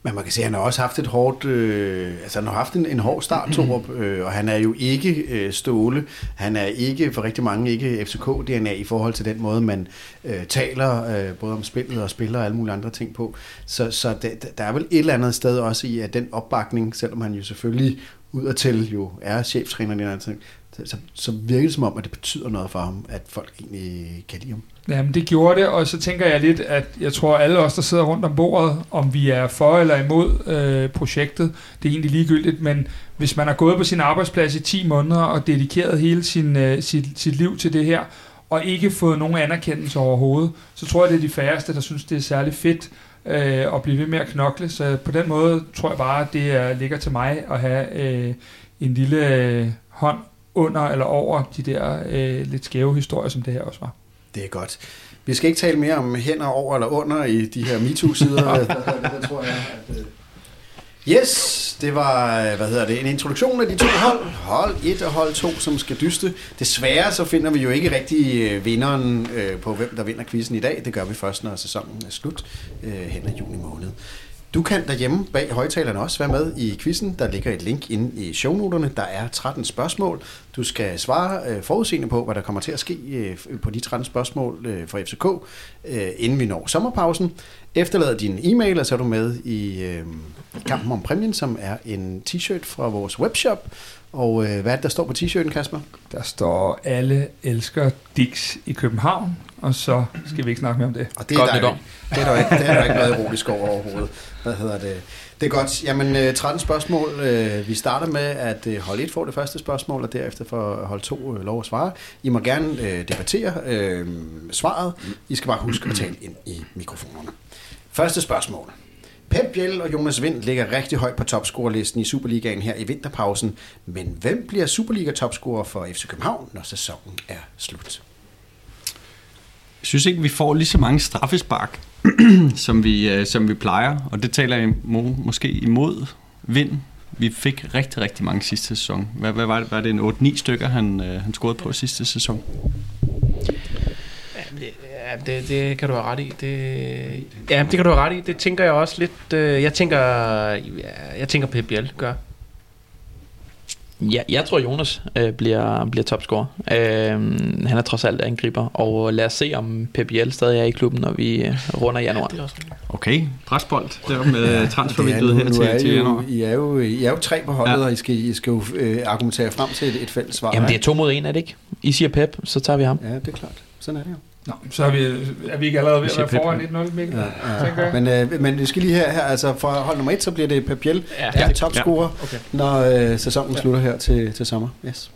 Men man kan se, at han har også haft et hårdt, øh, altså han har haft en, en hård start, (clears throat) Torup, øh, og han er jo ikke øh, Ståle. Han er ikke, for rigtig mange, ikke FCK-DNA i forhold til den måde, man øh, taler øh, både om spillet og spiller og alle mulige andre ting på. Så, så det, der er vel et eller andet sted også i, at den opbakning, selvom han jo selvfølgelig udadtil jo er cheftræner så, så virker det som om, at det betyder noget for ham, at folk egentlig kan lide ham. Jamen, det gjorde det, og så tænker jeg lidt, at jeg tror, alle os, der sidder rundt om bordet, om vi er for eller imod øh, projektet, det er egentlig ligegyldigt, men hvis man har gået på sin arbejdsplads i 10 måneder og dedikeret hele sin, øh, sit, sit liv til det her, og ikke fået nogen anerkendelse overhovedet, så tror jeg, det er de færreste, der synes, det er særlig fedt øh, at blive ved med at knokle. Så på den måde tror jeg bare, at det er, ligger til mig at have øh, en lille øh, hånd under eller over de der øh, lidt skæve historier, som det her også var. Det er godt. Vi skal ikke tale mere om hænder over eller under i de her MeToo-sider. der, der, der, der tror jeg, at, øh, Yes, det var hvad hedder det, en introduktion af de to hold. Hold 1 og hold 2, som skal dyste. Desværre så finder vi jo ikke rigtig øh, vinderen øh, på, hvem der vinder quizzen i dag. Det gør vi først, når sæsonen er slut øh, hen ad juni måned. Du kan derhjemme bag højtalerne også være med i quizzen. Der ligger et link inde i shownoterne. Der er 13 spørgsmål. Du skal svare øh, forudseende på, hvad der kommer til at ske øh, på de 13 spørgsmål øh, fra FCK, øh, inden vi når sommerpausen. Efterlad din e-mail, og så er du med i øh, kampen om præmien, som er en t-shirt fra vores webshop. Og øh, hvad er det, der står på t-shirten, Kasper? Der står, alle elsker Dix i København, og så skal vi ikke snakke mere om det. Og det er, Godt der, nytår. det er der jo ikke, det er der ikke noget erotisk over overhovedet. Hvad hedder det? Det er godt. Jamen, øh, 13 spørgsmål. Øh, Vi starter med, at øh, hold 1 får det første spørgsmål, og derefter får hold 2 lov at svare. I må gerne øh, debattere øh, svaret. I skal bare huske at tale ind i mikrofonerne. Første spørgsmål. Pep Biel og Jonas Vind ligger rigtig højt på topscorerlisten i Superligaen her i vinterpausen. Men hvem bliver Superliga-topscorer for FC København, når sæsonen er slut? Jeg synes ikke, vi får lige så mange straffespark, (clears throat) som vi, øh, som vi plejer. Og det taler jeg må, måske imod vind. Vi fik rigtig, rigtig mange sidste sæson. Hvad, hvad var det? Var det en 8-9 stykker, han, øh, han scorede på sidste sæson? Ja, det, det kan du have ret i. Det, ja, det kan du have ret i. Det tænker jeg også lidt. Øh, jeg tænker, ja, jeg tænker Pep Biel gør. Ja, jeg tror, Jonas øh, bliver, bliver topscorer. Øh, han er trods alt angriber, og lad os se, om Biel stadig er i klubben, når vi øh, runder januar. Okay, presbold der med ja, transfervinduet her nu til, er til januar. I er, jo, I er jo tre på holdet, Ja. og I skal, I skal jo øh, argumentere frem til et, et fælles svar. Jamen, det er to mod en, er det ikke? I siger Pep, så tager vi ham. Ja, det er klart. Sådan er det jo. Nå, så er vi, er vi ikke allerede ved at være foran 1-0, Mikkel? Ja, jeg. Men, øh, men vi skal lige her, her altså fra hold nummer et, så bliver det Pep Biel, Ja, der er topscorer, Okay. når øh, sæsonen ja. slutter her til, til sommer. Yes.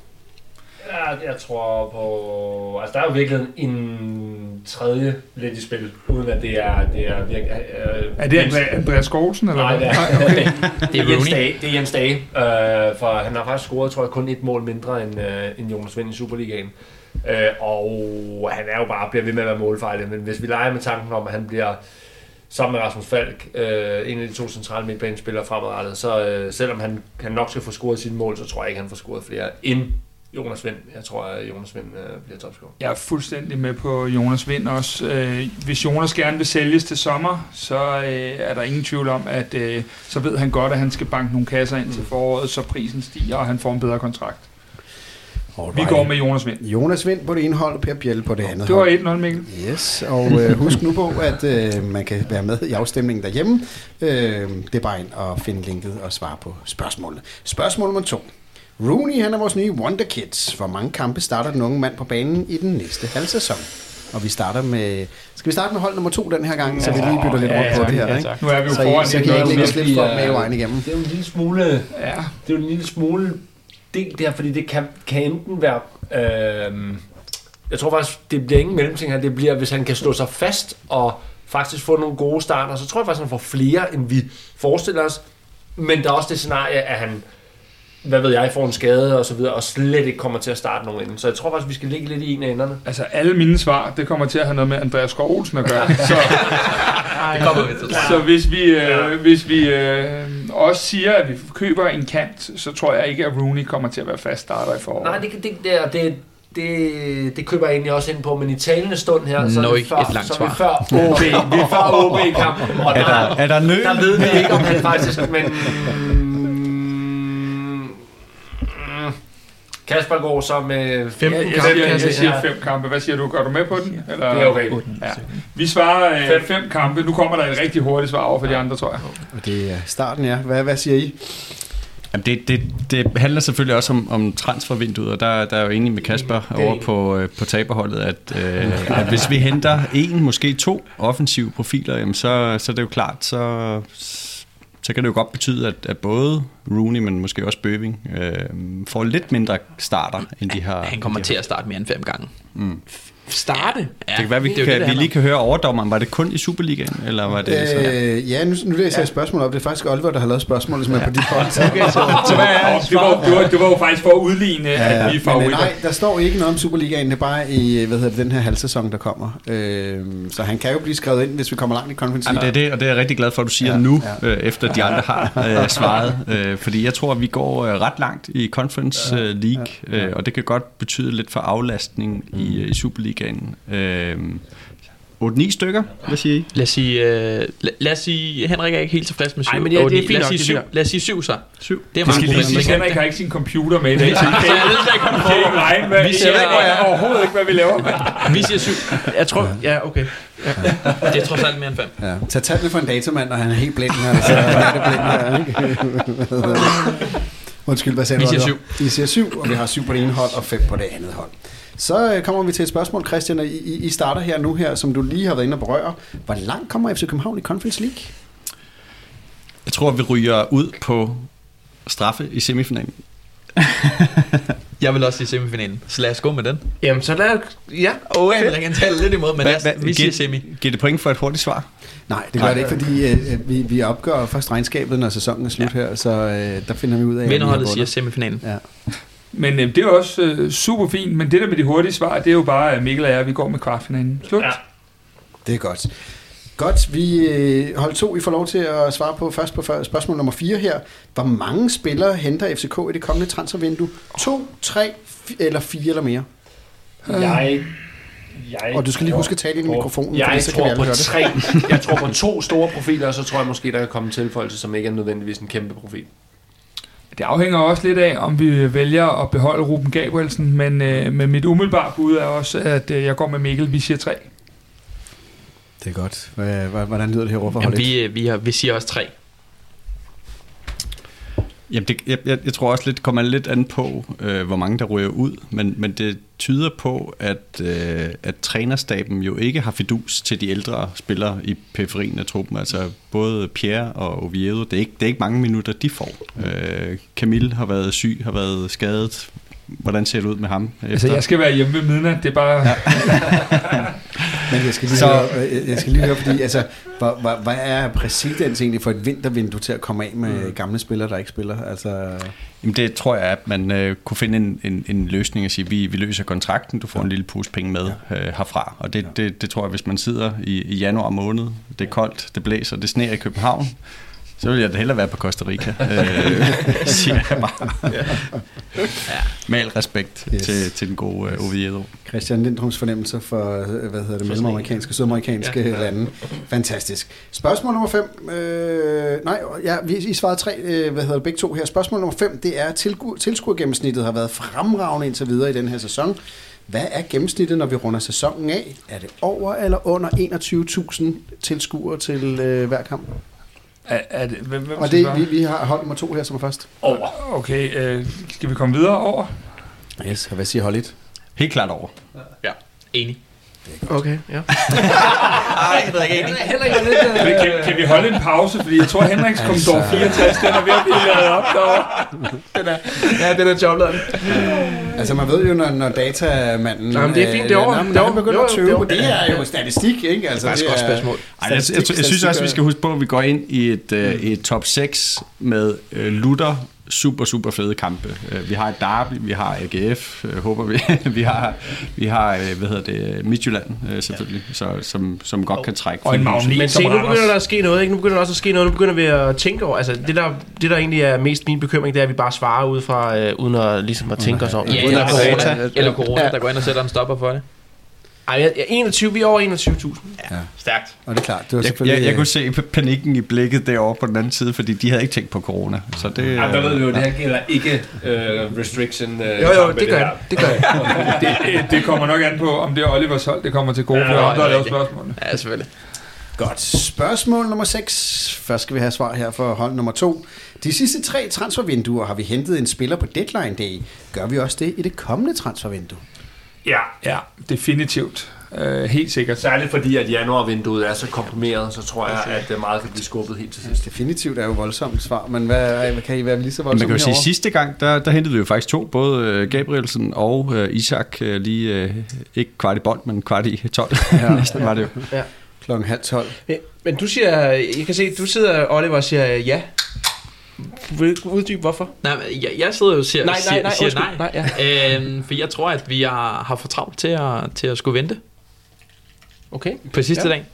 Ja, jeg tror på... Altså, der er jo virkelig en tredje lidt i spil, uden at det er... Det er, virkelig, øh, Er det Andrea, Andreas Skålsen, eller Nej, det er, okay. (laughs) Det er Jens. Dage. Det er Jens Dage, øh, for han har faktisk scoret, tror jeg, kun et mål mindre end, øh, end Jonas Vind i Superligaen. Øh, og han er jo bare bliver ved med at være målfejlig, men hvis vi leger med tanken om, at han bliver sammen med Rasmus Falk, øh, en af de to centrale midtbanespillere fremadrettet, så øh, selvom han, han nok skal få scoret sine mål, så tror jeg ikke, han får scoret flere end Jonas Vind. Jeg tror, at Jonas Vind øh, bliver topscorer. Jeg er fuldstændig med på Jonas Vind også. Øh, hvis Jonas gerne vil sælges til sommer, så øh, er der ingen tvivl om, at øh, så ved han godt, at han skal banke nogle kasser ind til foråret, så prisen stiger, og han får en bedre kontrakt. Alright. Vi går med Jonas Vind. Jonas Vind på det ene hold, Per Bjelle på det andet Det var hold. 1-0, Mikkel. Yes, og øh, husk nu på, at øh, man kan være med i afstemningen derhjemme. Øh, det er bare ind og finde linket og svare på spørgsmålet. Spørgsmål nummer to. Rooney, han er vores nye Wonder Kids. Hvor mange kampe starter den unge mand på banen i den næste halvsæson? Og vi starter med... Skal vi starte med hold nummer to den her gang, så vi lige bytter lidt Ja, rundt på tak. det her, Ja, ikke? Nu er vi jo Så, foran I, så kan jeg ikke 1-0. lægge så slip bliver- for med vejen igennem. Det er jo en lille smule... Ja. Det er jo en lille smule del der, fordi det kan, kan enten være... Øh, jeg tror faktisk, det bliver ingen mellemting her. Det bliver, hvis han kan stå sig fast og faktisk få nogle gode starter, så tror jeg faktisk, han får flere, end vi forestiller os. Men der er også det scenarie, at han hvad ved jeg, får en skade og så videre, og slet ikke kommer til at starte nogen ende. Så jeg tror faktisk, vi skal ligge lidt i en af enderne. Altså, alle mine svar, det kommer til at have noget med Andreas Skov Olsen at gøre. (laughs) Så, Det kommer vi til. så hvis vi, øh, hvis vi øh, også siger, at vi køber en kant, så tror jeg ikke, at Rooney kommer til at være fast starter i foråret. Nej, det, det, det, er- det, det, det køber jeg egentlig også ind på, men i talende stund her, så er vi før, et langt så er vi før (laughs) OB. Vi er før OB-kampen, og Er der, der, er der nøl? der ved vi ikke, om han faktisk... Men, Kasper går så med... 15 Jeg, jeg, kampe, jeg, se. siger fem kampe. Hvad siger du? Gør du med på den? Eller? Det er okay. Ja. Vi svarer øh, Fem. fem kampe. Nu kommer der et rigtig hurtigt svar over for de andre, tror jeg. Og det er starten, ja. Hvad, hvad siger I? Jamen det, det, det handler selvfølgelig også om, om transfervinduet, og der, der er jo enig med Kasper Det er over på, øh, på taberholdet, at, øh, at hvis vi henter en, måske to offensive profiler, jamen så, så er det jo klart, så, så kan det jo godt betyde, at, at både Rooney, men måske også Bøving, øh, får lidt mindre starter, end de har. Han kommer de til at starte mere end fem gange. Mm. Starte? Ja, Det kan være, vi, det kan, det, det vi lige kan høre overdommeren. Var det kun i Superligaen, eller var det så? Øh, ja, nu, nu læser jeg et spørgsmål op. Det er faktisk Oliver, der har lavet spørgsmålet, som er på dit (laughs) hold. Okay, så, Så hvad er det, var, det, var, det var jo faktisk for at udligne, ja, at vi er Men, øh, favoritter. nej, der står ikke noget om Superligaen. Det er bare i hvad hedder det, den her halvsæson, der kommer. Øh, så han kan jo blive skrevet ind, hvis vi kommer langt i Conference Ja, det er det, og det er jeg rigtig glad for, at du siger Ja, ja, nu, ja. ja. Øh, efter de andre har øh, svaret. Øh, fordi jeg tror, at vi går øh, ret langt i Conference øh, League, ja, ja. Øh, og det kan godt betyde lidt for aflastning i, øh, i Superligaen. Øh, 8-9 stykker, hvad siger I? Lad os sige, øh, lad, lad os sige, Henrik er ikke helt tilfreds med syv. Ej, men det er- Otte, det er fint lad os sige det er syv. fint nok. Lad os sige syv så. Syv. Det er Det skal lige sige. Henrik har ikke sin computer med i dag, (laughs) så Så jeg ved slet ikke, vi kan ikke regne med. Vi siger- Jeg ved overhovedet ikke, hvad vi laver. (laughs) Vi siger syv. Jeg tror, ja, okay. Det er trods alt mere end fem. Ja. Tag tallene for en datamand, og han er helt blind her. Så er det blind her, ikke? Undskyld, hvad sagde Vi du? siger Oliver? Vi siger syv, og vi har syv på det ene hold og fem på det andet hold. Så øh, kommer vi til et spørgsmål, Christian, og I, I starter her nu her, som du lige har været inde og berøre. Hvor langt kommer FC København i Conference League? Jeg tror, vi ryger ud på straffe i semifinalen. (laughs) Jeg vil også sige semifinalen. Så lad os gå med den. Jamen, så lad Ja, Åh, oh, Henrik, han taler lidt imod, men os, Hvad- vi siger semi. Giver det point for et hurtigt svar? Nej, det gør det ikke, fordi øh, vi, vi opgør først regnskabet, når sæsonen er slut ja. her, så øh, der finder vi ud af, Vinderholdet siger semifinalen. Ja. Men øh, det er også øh, super fint, men det der med de hurtige svar, det er jo bare, at Mikkel og jeg, vi går med kvartfinalen. Slut. Ja. Det er godt. Godt, vi øh, hold to, I får lov til at svare på først på spørgsmål nummer 4 her. Hvor mange spillere henter FCK i det kommende transfervindue? To, tre eller fire eller mere? Jeg, jeg Og du skal lige tror huske at tale ind i mikrofonen, Jeg fordi så kan vi tror på høre det. tre. (laughs) Jeg tror på to store profiler, og så tror jeg måske, der kan komme en tilføjelse, som ikke er nødvendigvis en kæmpe profil. Det afhænger også lidt af, om vi vælger at beholde Ruben Gabrielsen, men øh, med mit umiddelbare bud er også, at øh, jeg går med Mikkel, vi siger tre. Det er godt. Hvad- hvad- Hvordan lyder det her overfor Jamen, vi, øh, vi, har, vi siger også tre. Jamen, det, jeg, jeg, jeg tror også lidt, kommer lidt an på, øh, hvor mange der ryger ud, men, men det tyder på, at, øh, at trænerstaben jo ikke har fidus til de ældre spillere i periferien af truppen. Altså både Pierre og Oviedo, det er ikke, det er ikke mange minutter, de får. Øh, Camille har været syg, har været skadet. Hvordan ser det ud med ham? Efter? Altså, jeg skal være hjemme ved midnat, det er bare... Ja. (laughs) Men jeg skal lige, Så- høre, øh, jeg skal lige høre, fordi altså, hvad, hvad, hvad er præcedens egentlig for et vintervindue til at komme af med mm. gamle spillere, der ikke spiller? Altså, Jamen det tror jeg, at man øh, kunne finde en, en, en løsning og sige, vi, vi løser kontrakten, du får en lille pose penge med øh, herfra. Og det, det, det tror jeg, hvis man sidder i, i januar måned, det er koldt, det blæser, det sneer i København, så vil jeg da hellere være på Costa Rica, (laughs) øh, siger jeg bare. ja. Med al respekt Yes. til, til den gode øh, Oviedo. Christian Lindrums fornemmelser for, øh, hvad hedder det, mellemamerikanske og sydamerikanske ja. lande. Fantastisk. Spørgsmål nummer 5. Øh, nej, ja, vi, I svarede tre, øh, hvad hedder det, begge to her. Spørgsmål nummer 5, det er, tilgu- tilskuergennemsnittet har været fremragende indtil videre i den her sæson. Hvad er gennemsnittet, når vi runder sæsonen af? Er det over eller under 21.000 tilskuere til øh, hver kamp? Er, er det, hvem, hvem Og det, vi, vi har hold nummer to her, som er først. Over. Okay, øh, skal vi komme videre over? Yes, og hvad siger hold 1? Helt klart over. Ja, enig. Okay, ja. (laughs) Ej, det er ikke enig. Men kan, kan vi holde en pause? Fordi jeg tror, Henriks Altså. Commodore 64, den er ved at blive lavet op derovre. Den er, ja, den er jobladen. Altså man ved jo, når, når datamanden... Nå, men det er fint, det er over. øh, Når, Det når er han over. begynder at tøve det er jo statistik, ikke? Altså, det godt er- spørgsmål. Ej, jeg, jeg, jeg, jeg synes også, vi skal huske på, at vi går ind i et, øh, et top 6 med øh, lutter super, super fede kampe. Øh, vi har et derby, vi har AGF, øh, håber vi. (laughs) vi har, vi har øh, hvad hedder det, Midtjylland selvfølgelig, så, som, som godt kan trække. Og en magnet Men se, nu begynder der at ske noget, ikke? Nu begynder der også at ske noget. Nu begynder vi at tænke over, altså det der, det der egentlig er mest min bekymring, det er, at vi bare svarer ud fra, øh, uden at, ligesom at tænke os om. Ja, uden at corona, eller corona, der går ind og sætter en stopper for det. Ej, jeg, jeg, 21, vi er over 21.000. Stærkt. Og det er klart, det var Jeg, selvfølgelig... jeg, jeg øh, kunne se panikken i blikket derovre på den anden side, fordi de havde ikke tænkt på corona. Så det, Ja, der ved vi jo, det her gælder ikke uh, restriction. Uh, Jo, jo, det gør det. Det gør det. (laughs) det, det, det kommer nok an på, om det er Olivers hold, det kommer til gode. Ja, Ja, ja, andre ja. spørgsmålene. Ja, selvfølgelig. Godt. Spørgsmål nummer 6. Først skal vi have svar her for hold nummer 2. De sidste tre transfervinduer har vi hentet en spiller på deadline day. Gør vi også det i det kommende transfervindue? Ja, ja, definitivt. Uh, helt sikkert. Særligt fordi, at januarvinduet er så komprimeret, så tror jeg, at øh, meget kan blive skubbet helt til sidst. Definitivt er jo voldsomt svar, men hvad, hvad kan I være lige så Man voldsomme kan jo sige, sidste gang, der, der hentede vi jo faktisk to, både øh, Gabrielsen og øh, Isak, øh, lige øh, ikke kvart i bold, men kvart i 12. (laughs) Ja. Næsten var det jo. Klokken halv tolv. Men- Men du siger, jeg kan se, du sidder, Oliver, og siger ja. Vil du uddybe, hvorfor? Nej, jeg, jeg sidder jo og siger, Nej, nej, nej, siger undskyld. nej. Nej, ja. Øhm, for jeg tror, at vi har, har for travlt til at, til at skulle vente Okay. på sidste Ja. dag.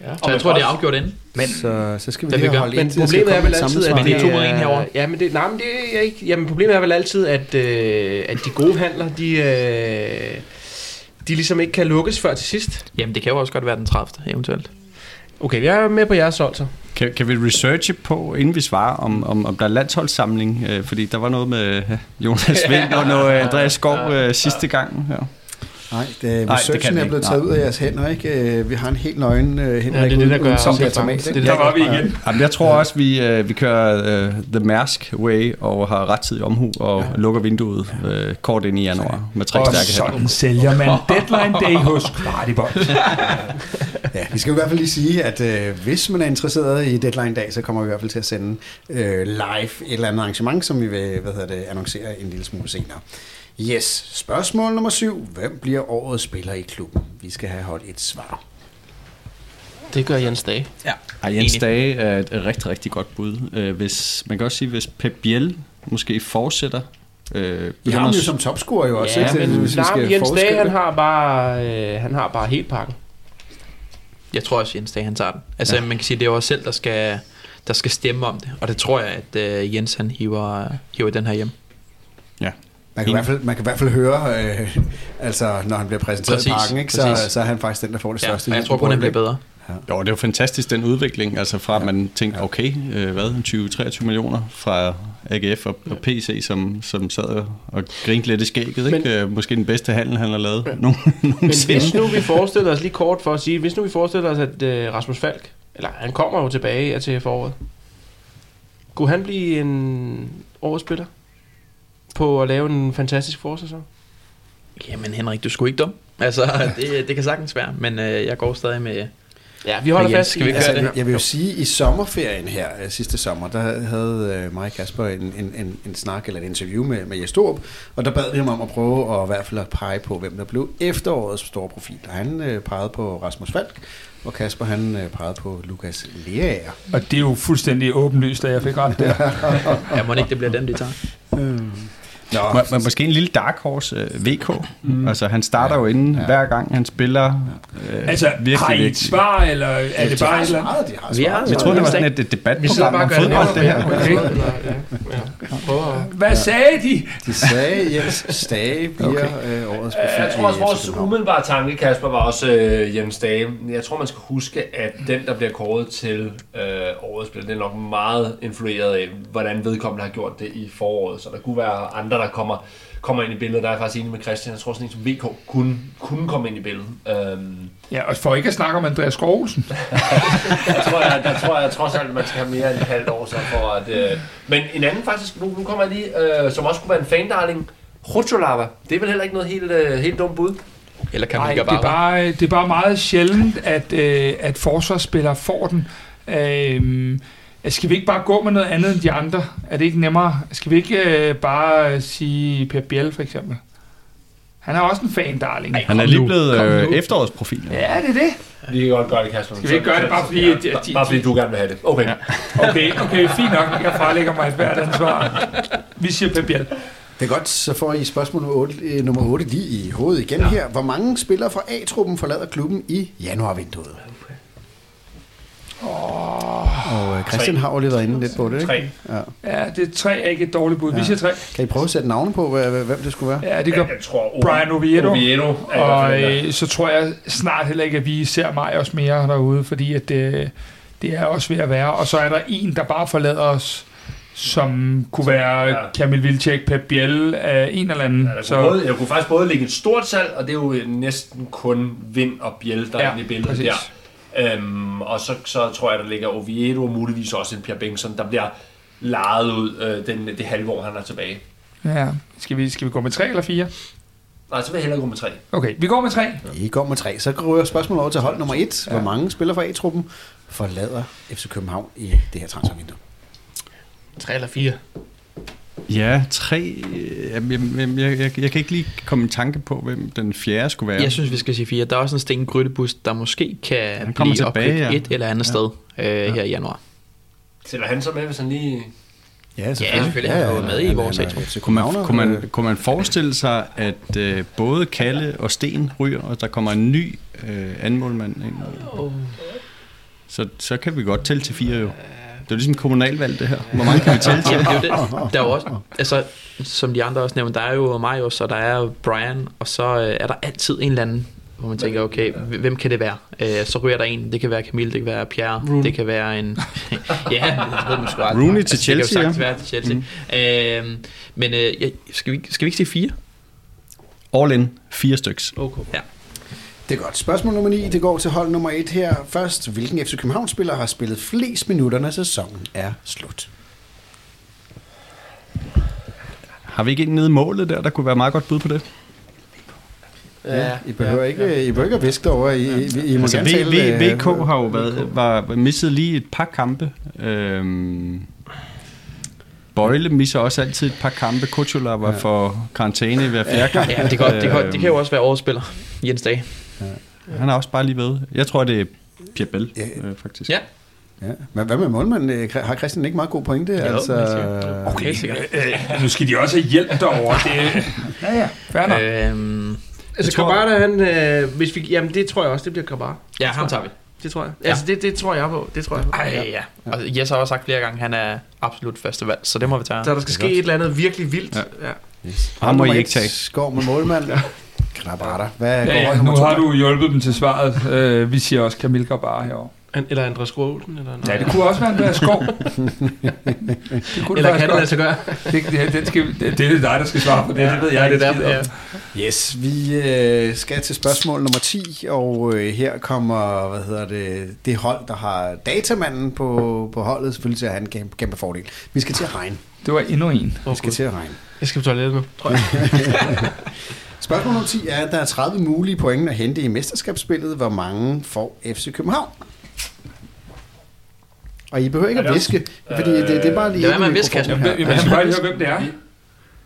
Ja. Så jeg tror, det er afgjort inden. Men, så, så skal vi lige vi have gør. hold Men problemet er vel altid, at det er to mod en øh, herovre. Ja, men det, nej, men det er ikke... Jamen, problemet er vel altid, at, øh, at de gode handler, de, øh, de ligesom ikke kan lukkes før til sidst. Jamen, det kan jo også godt være den 30. eventuelt. Okay, jeg er med på jeres hold, så. Kan, kan vi researche på, inden vi svarer, om, om, om der er landsholdssamling? Øh, fordi der var noget med øh, Jonas (laughs) Vind og noget øh, Andreas Skov øh, sidste gang. Ja. Nej, det, Nej, det kan er blevet taget ud af jeres hænder, ikke? Øh, Vi har en helt nøgen øh, Henrik Ja, det er det, der gør som fanget. ikke? Det er Der var vi igen. Jamen, jeg tror også, vi, øh, vi kører øh, The Mask Way og har rettidig omhu og ja. lukker vinduet øh, kort ind i januar med tre Og stærke hænder. sådan sælger man (laughs) deadline day hos Kvartibold. (laughs) Ja, vi skal i hvert fald lige sige, at øh, hvis man er interesseret i deadline dag, så kommer vi i hvert fald til at sende øh, live et eller andet arrangement, som vi vil hvad hedder det, annoncere en lille smule senere. Yes, spørgsmål nummer syv. Hvem bliver årets spiller i klubben? Vi skal have holdt et svar. Det gør Jens Dage. Ja. Ej, Jens Enig. Dage er et rigtig, rigtig godt bud. Øh, hvis, man kan også sige, hvis Pep Biel måske fortsætter. Øh, Vi har ham jo som topscorer jo også, Ja, ikke? men Hvis vi nej, skal Jens Dage, han har bare, øh, han har bare helt pakken. Jeg tror også, Jens Dag, han tager den. Altså, ja. man kan sige, det er jo os selv, der skal, der skal stemme om det. Og det tror jeg, at øh, Jens, han hiver, hiver den her hjem. Man kan, i hvert fald, man kan i hvert fald høre, øh, altså, når han bliver præsenteret Præcis, i parken, ikke, så, så er han faktisk den, der får det Ja, største. jeg tror på kun, han bliver bedre. Jo, det er jo fantastisk, den udvikling. Altså fra, at man tænkte, okay, øh, hvad, 20-23 millioner fra AGF og, og PC, som, som sad og grinte lidt i skægget. Men- ikke? Øh, Måske den bedste handel, han har lavet ja. nogen, Men nogensinde. hvis nu vi forestiller os lige kort for at sige, hvis nu vi forestiller os, at øh, Rasmus Falk, eller han kommer jo tilbage til foråret, kunne han blive en årets spiller på at lave en fantastisk forsæson? Jamen Henrik, du sgu ikke dum. Altså, (laughs) det, det kan sagtens være. Men øh, jeg går stadig med, Ja, vi holder fast skal vi Altså, det? jeg vil jo sige, at i sommerferien her øh, sidste sommer, der havde øh, mig og Kasper en, en, en, en snak eller et interview med, med Jes Storup, og der bad vi ham om at prøve at i hvert fald at pege på, hvem der blev efterårets store profil. Og han øh, pegede på Rasmus Falk, og Kasper han øh, pegede på Lukas Leaer. Og det er jo fuldstændig åbenlyst, at jeg fik ret der. (laughs) Ja, må ikke det bliver den, de tager. Nå, Må, må, måske en lille dark horse øh, VK. Mm. Altså, han starter jo inden ja. hver gang, han spiller. Øh, Altså, har I et svar, eller er det bare et eller andet? De har Vi har- svaret. Jeg tror, det var sådan Dag. et debatprogram Vi sidder bare om fodbold, det her. Okay. Hvad sagde de? De sagde, Jens Stage bliver okay. øh, årets profil. Jeg tror også, vores umiddelbare tanke, Kasper, var også øh, Jens Dage. Jeg tror, man skal huske, at den, der bliver kåret til øh, årets spil, det er nok meget influeret af, hvordan vedkommende har gjort det i foråret. Så der kunne være andre, der kommer, kommer ind i billedet. Der er jeg faktisk enig med Christian. Jeg tror, sådan en som VK kunne, kunne komme ind i billedet. Øhm, Ja, og for ikke at snakke om Andreas Skrovelsen. (laughs) der, tror jeg, der tror jeg trods alt, at man skal have mere end et halvt år så for at... Øh, men en anden faktisk, nu, nu kommer jeg lige, øh, som også kunne være en fan-darling, Rutscholava. Det er vel heller ikke noget helt, øh, helt dumt bud. Eller kan Nej, det er, bare, det er bare meget sjældent, at, øh, at forsvarsspillere får den. Øh, skal vi ikke bare gå med noget andet end de andre? Er det ikke nemmere? Skal vi ikke øh, bare sige Per Biel for eksempel? Han er også en fan, darling. Han er lige blevet øh, efterårsprofil. Ja, det er det. Vi kan godt gøre det, Kasper. Skal vi ikke gøre det, bare fordi, at de- Bare, de- bare fordi du gerne vil have det. Okay. Ja. Okay, okay, fint nok. Jeg frelægger mig et hvert ansvar. Vi siger Per Biel. Det er godt, så får I spørgsmål nummer 8, øh, nummer 8 lige i hovedet igen ja. her. Hvor mange spillere fra A-truppen forlader klubben i januarvinduet? Oh. Og øh, Christian Tre. har jo lige været inde lidt på det, ikke? Tre. Ja. Ja, det er tre er ikke et dårligt bud. Vi Ja. siger tre. Kan I prøve at sætte navne på, hvem det skulle være? Ja, det gør Jeg tror, Brian Oviedo. Oviedo er Og øh, så tror jeg snart heller ikke, at vi ser mig også mere derude, fordi at det, det er også ved at være. Og så er der en, der bare forlader os, som kunne være Ja. Kamil Vilcek, Pep Biel af en eller anden. Ja, kunne så, både, jeg kunne faktisk både lægge et stort salg, og det er jo næsten kun Vind og Bjæl, der er Ja, inde i billedet præcis. der. Øhm, og så, så tror jeg, der ligger Oviedo og muligvis også en Pierre Bengtsson, der bliver lejet ud øh, den, det halve år, han er tilbage. ja. skal, vi, skal vi gå med tre eller fire? Nej, så vil jeg hellere gå med tre. Okay, vi går med tre. I går med tre. Så rører spørgsmålet over til hold nummer 1. Hvor mange spillere fra A-truppen forlader FC København i det her transfervindue? Tre eller fire. Ja, tre. øh, Jeg, jeg, jeg, jeg, kan ikke lige komme i tanke på, hvem den fjerde skulle være. Jeg synes, vi skal sige fire. Der er også en Sten Gryttebus, der måske kan Han blive tilbage, opkøbt ja. et eller andet Ja. sted øh, her i januar. Tæller han så med, hvis han lige... Ja, selvfølgelig. Han er jo med i vores A-trup. Kunne man, kunne, man, kunne man forestille sig, at øh, både Kalle og Sten ryger, og der kommer en ny øh, anmålmand ind? Så, så kan vi godt tælle til fire jo. Det er ligesom kommunalvalg, det her. Hvor mange kan vi tælle til? Jamen, det er det. Der er jo også, altså, som de andre også nævnte, der er jo Marius, og der er Brian, og så øh, er der altid en eller anden, hvor man tænker, okay, hvem kan det være? Øh, så ryger der en, det kan være Camille, det kan være Pierre, Rooney. det kan være en... (laughs) ja, det ved man sgu aldrig. Rooney til det kan jo Chelsea, ja. være til Chelsea. Mm. Øh, men øh, skal, vi, skal vi ikke sige fire? All in. Fire styks. Okay. Ja. Det er godt. Spørgsmål nummer 9, det går til hold nummer 1 her. Først, hvilken FC København-spiller har spillet flest minutter, når sæsonen er slut? Har vi ikke en nede i målet der, der kunne være meget godt bud på det? Ja, I behøver ikke, I behøver ikke at viske derovre. I, I, I må Altså, gerne v, tale, v, øh, VK har jo været, var misset lige et par kampe. Øhm, Bøjle misser også altid et par kampe. Kuchula var for karantæne i hver fjerde (laughs) kamp. ja, det kan, det, kan, det kan jo også være årets spiller, Jens Dage. Han er også bare lige ved. Jeg tror, det er Pierre Bell, Ja. øh, faktisk. Ja. Ja. Men hvad med målmanden? Øh, Har Christian ikke meget god pointe? Jo, altså, siger Okay, sikkert. øh, nu skal de også have hjælp derovre. Det, ja, ja, nok. Øhm, Altså, tror- Grabara, han, øh, hvis vi, jamen det tror jeg også, det bliver Grabara. ja, ham tager vi. Det tror jeg. Altså, det, det tror jeg på. Det tror jeg på. Ej, ja. Og Jes har også sagt flere gange, at han er absolut første valg, så det må vi tage. Så der skal ske et eller andet virkelig vildt. Ja. Ja. Yes. Ham må I ikke tage. Går med målmand. (laughs) Grabara. Hvad Ja, ja, nu har du hjulpet dem til svaret. Øh, vi siger også Camille Grabar herovre. An- Eller Andreas Skålsen. Eller Ja, det kunne også være Andreas Skov. (laughs) det kunne Eller det kan det lade sig gøre? det, det, den skal, det, det er dig, der skal svare på det. Det ved jeg Ja, det er om. ja. Yes, vi øh, skal til spørgsmål nummer 10, og øh, her kommer hvad hedder det, det hold, der har datamanden på, på holdet, selvfølgelig til at have en kæmpe, kæmpe fordel. Vi skal til at regne. Det var endnu en. Vi skal til at regne. Jeg skal på toilettet nu, tror jeg. (laughs) Spørgsmål nummer 10 er, at der er 30 mulige point at hente i mesterskabsspillet. Hvor mange får FC København? Og I behøver ikke Er at det viske, fordi det, det er bare lige... Ind i at viske, Jamen, her. jeg skal bare lige høre, hvem det er.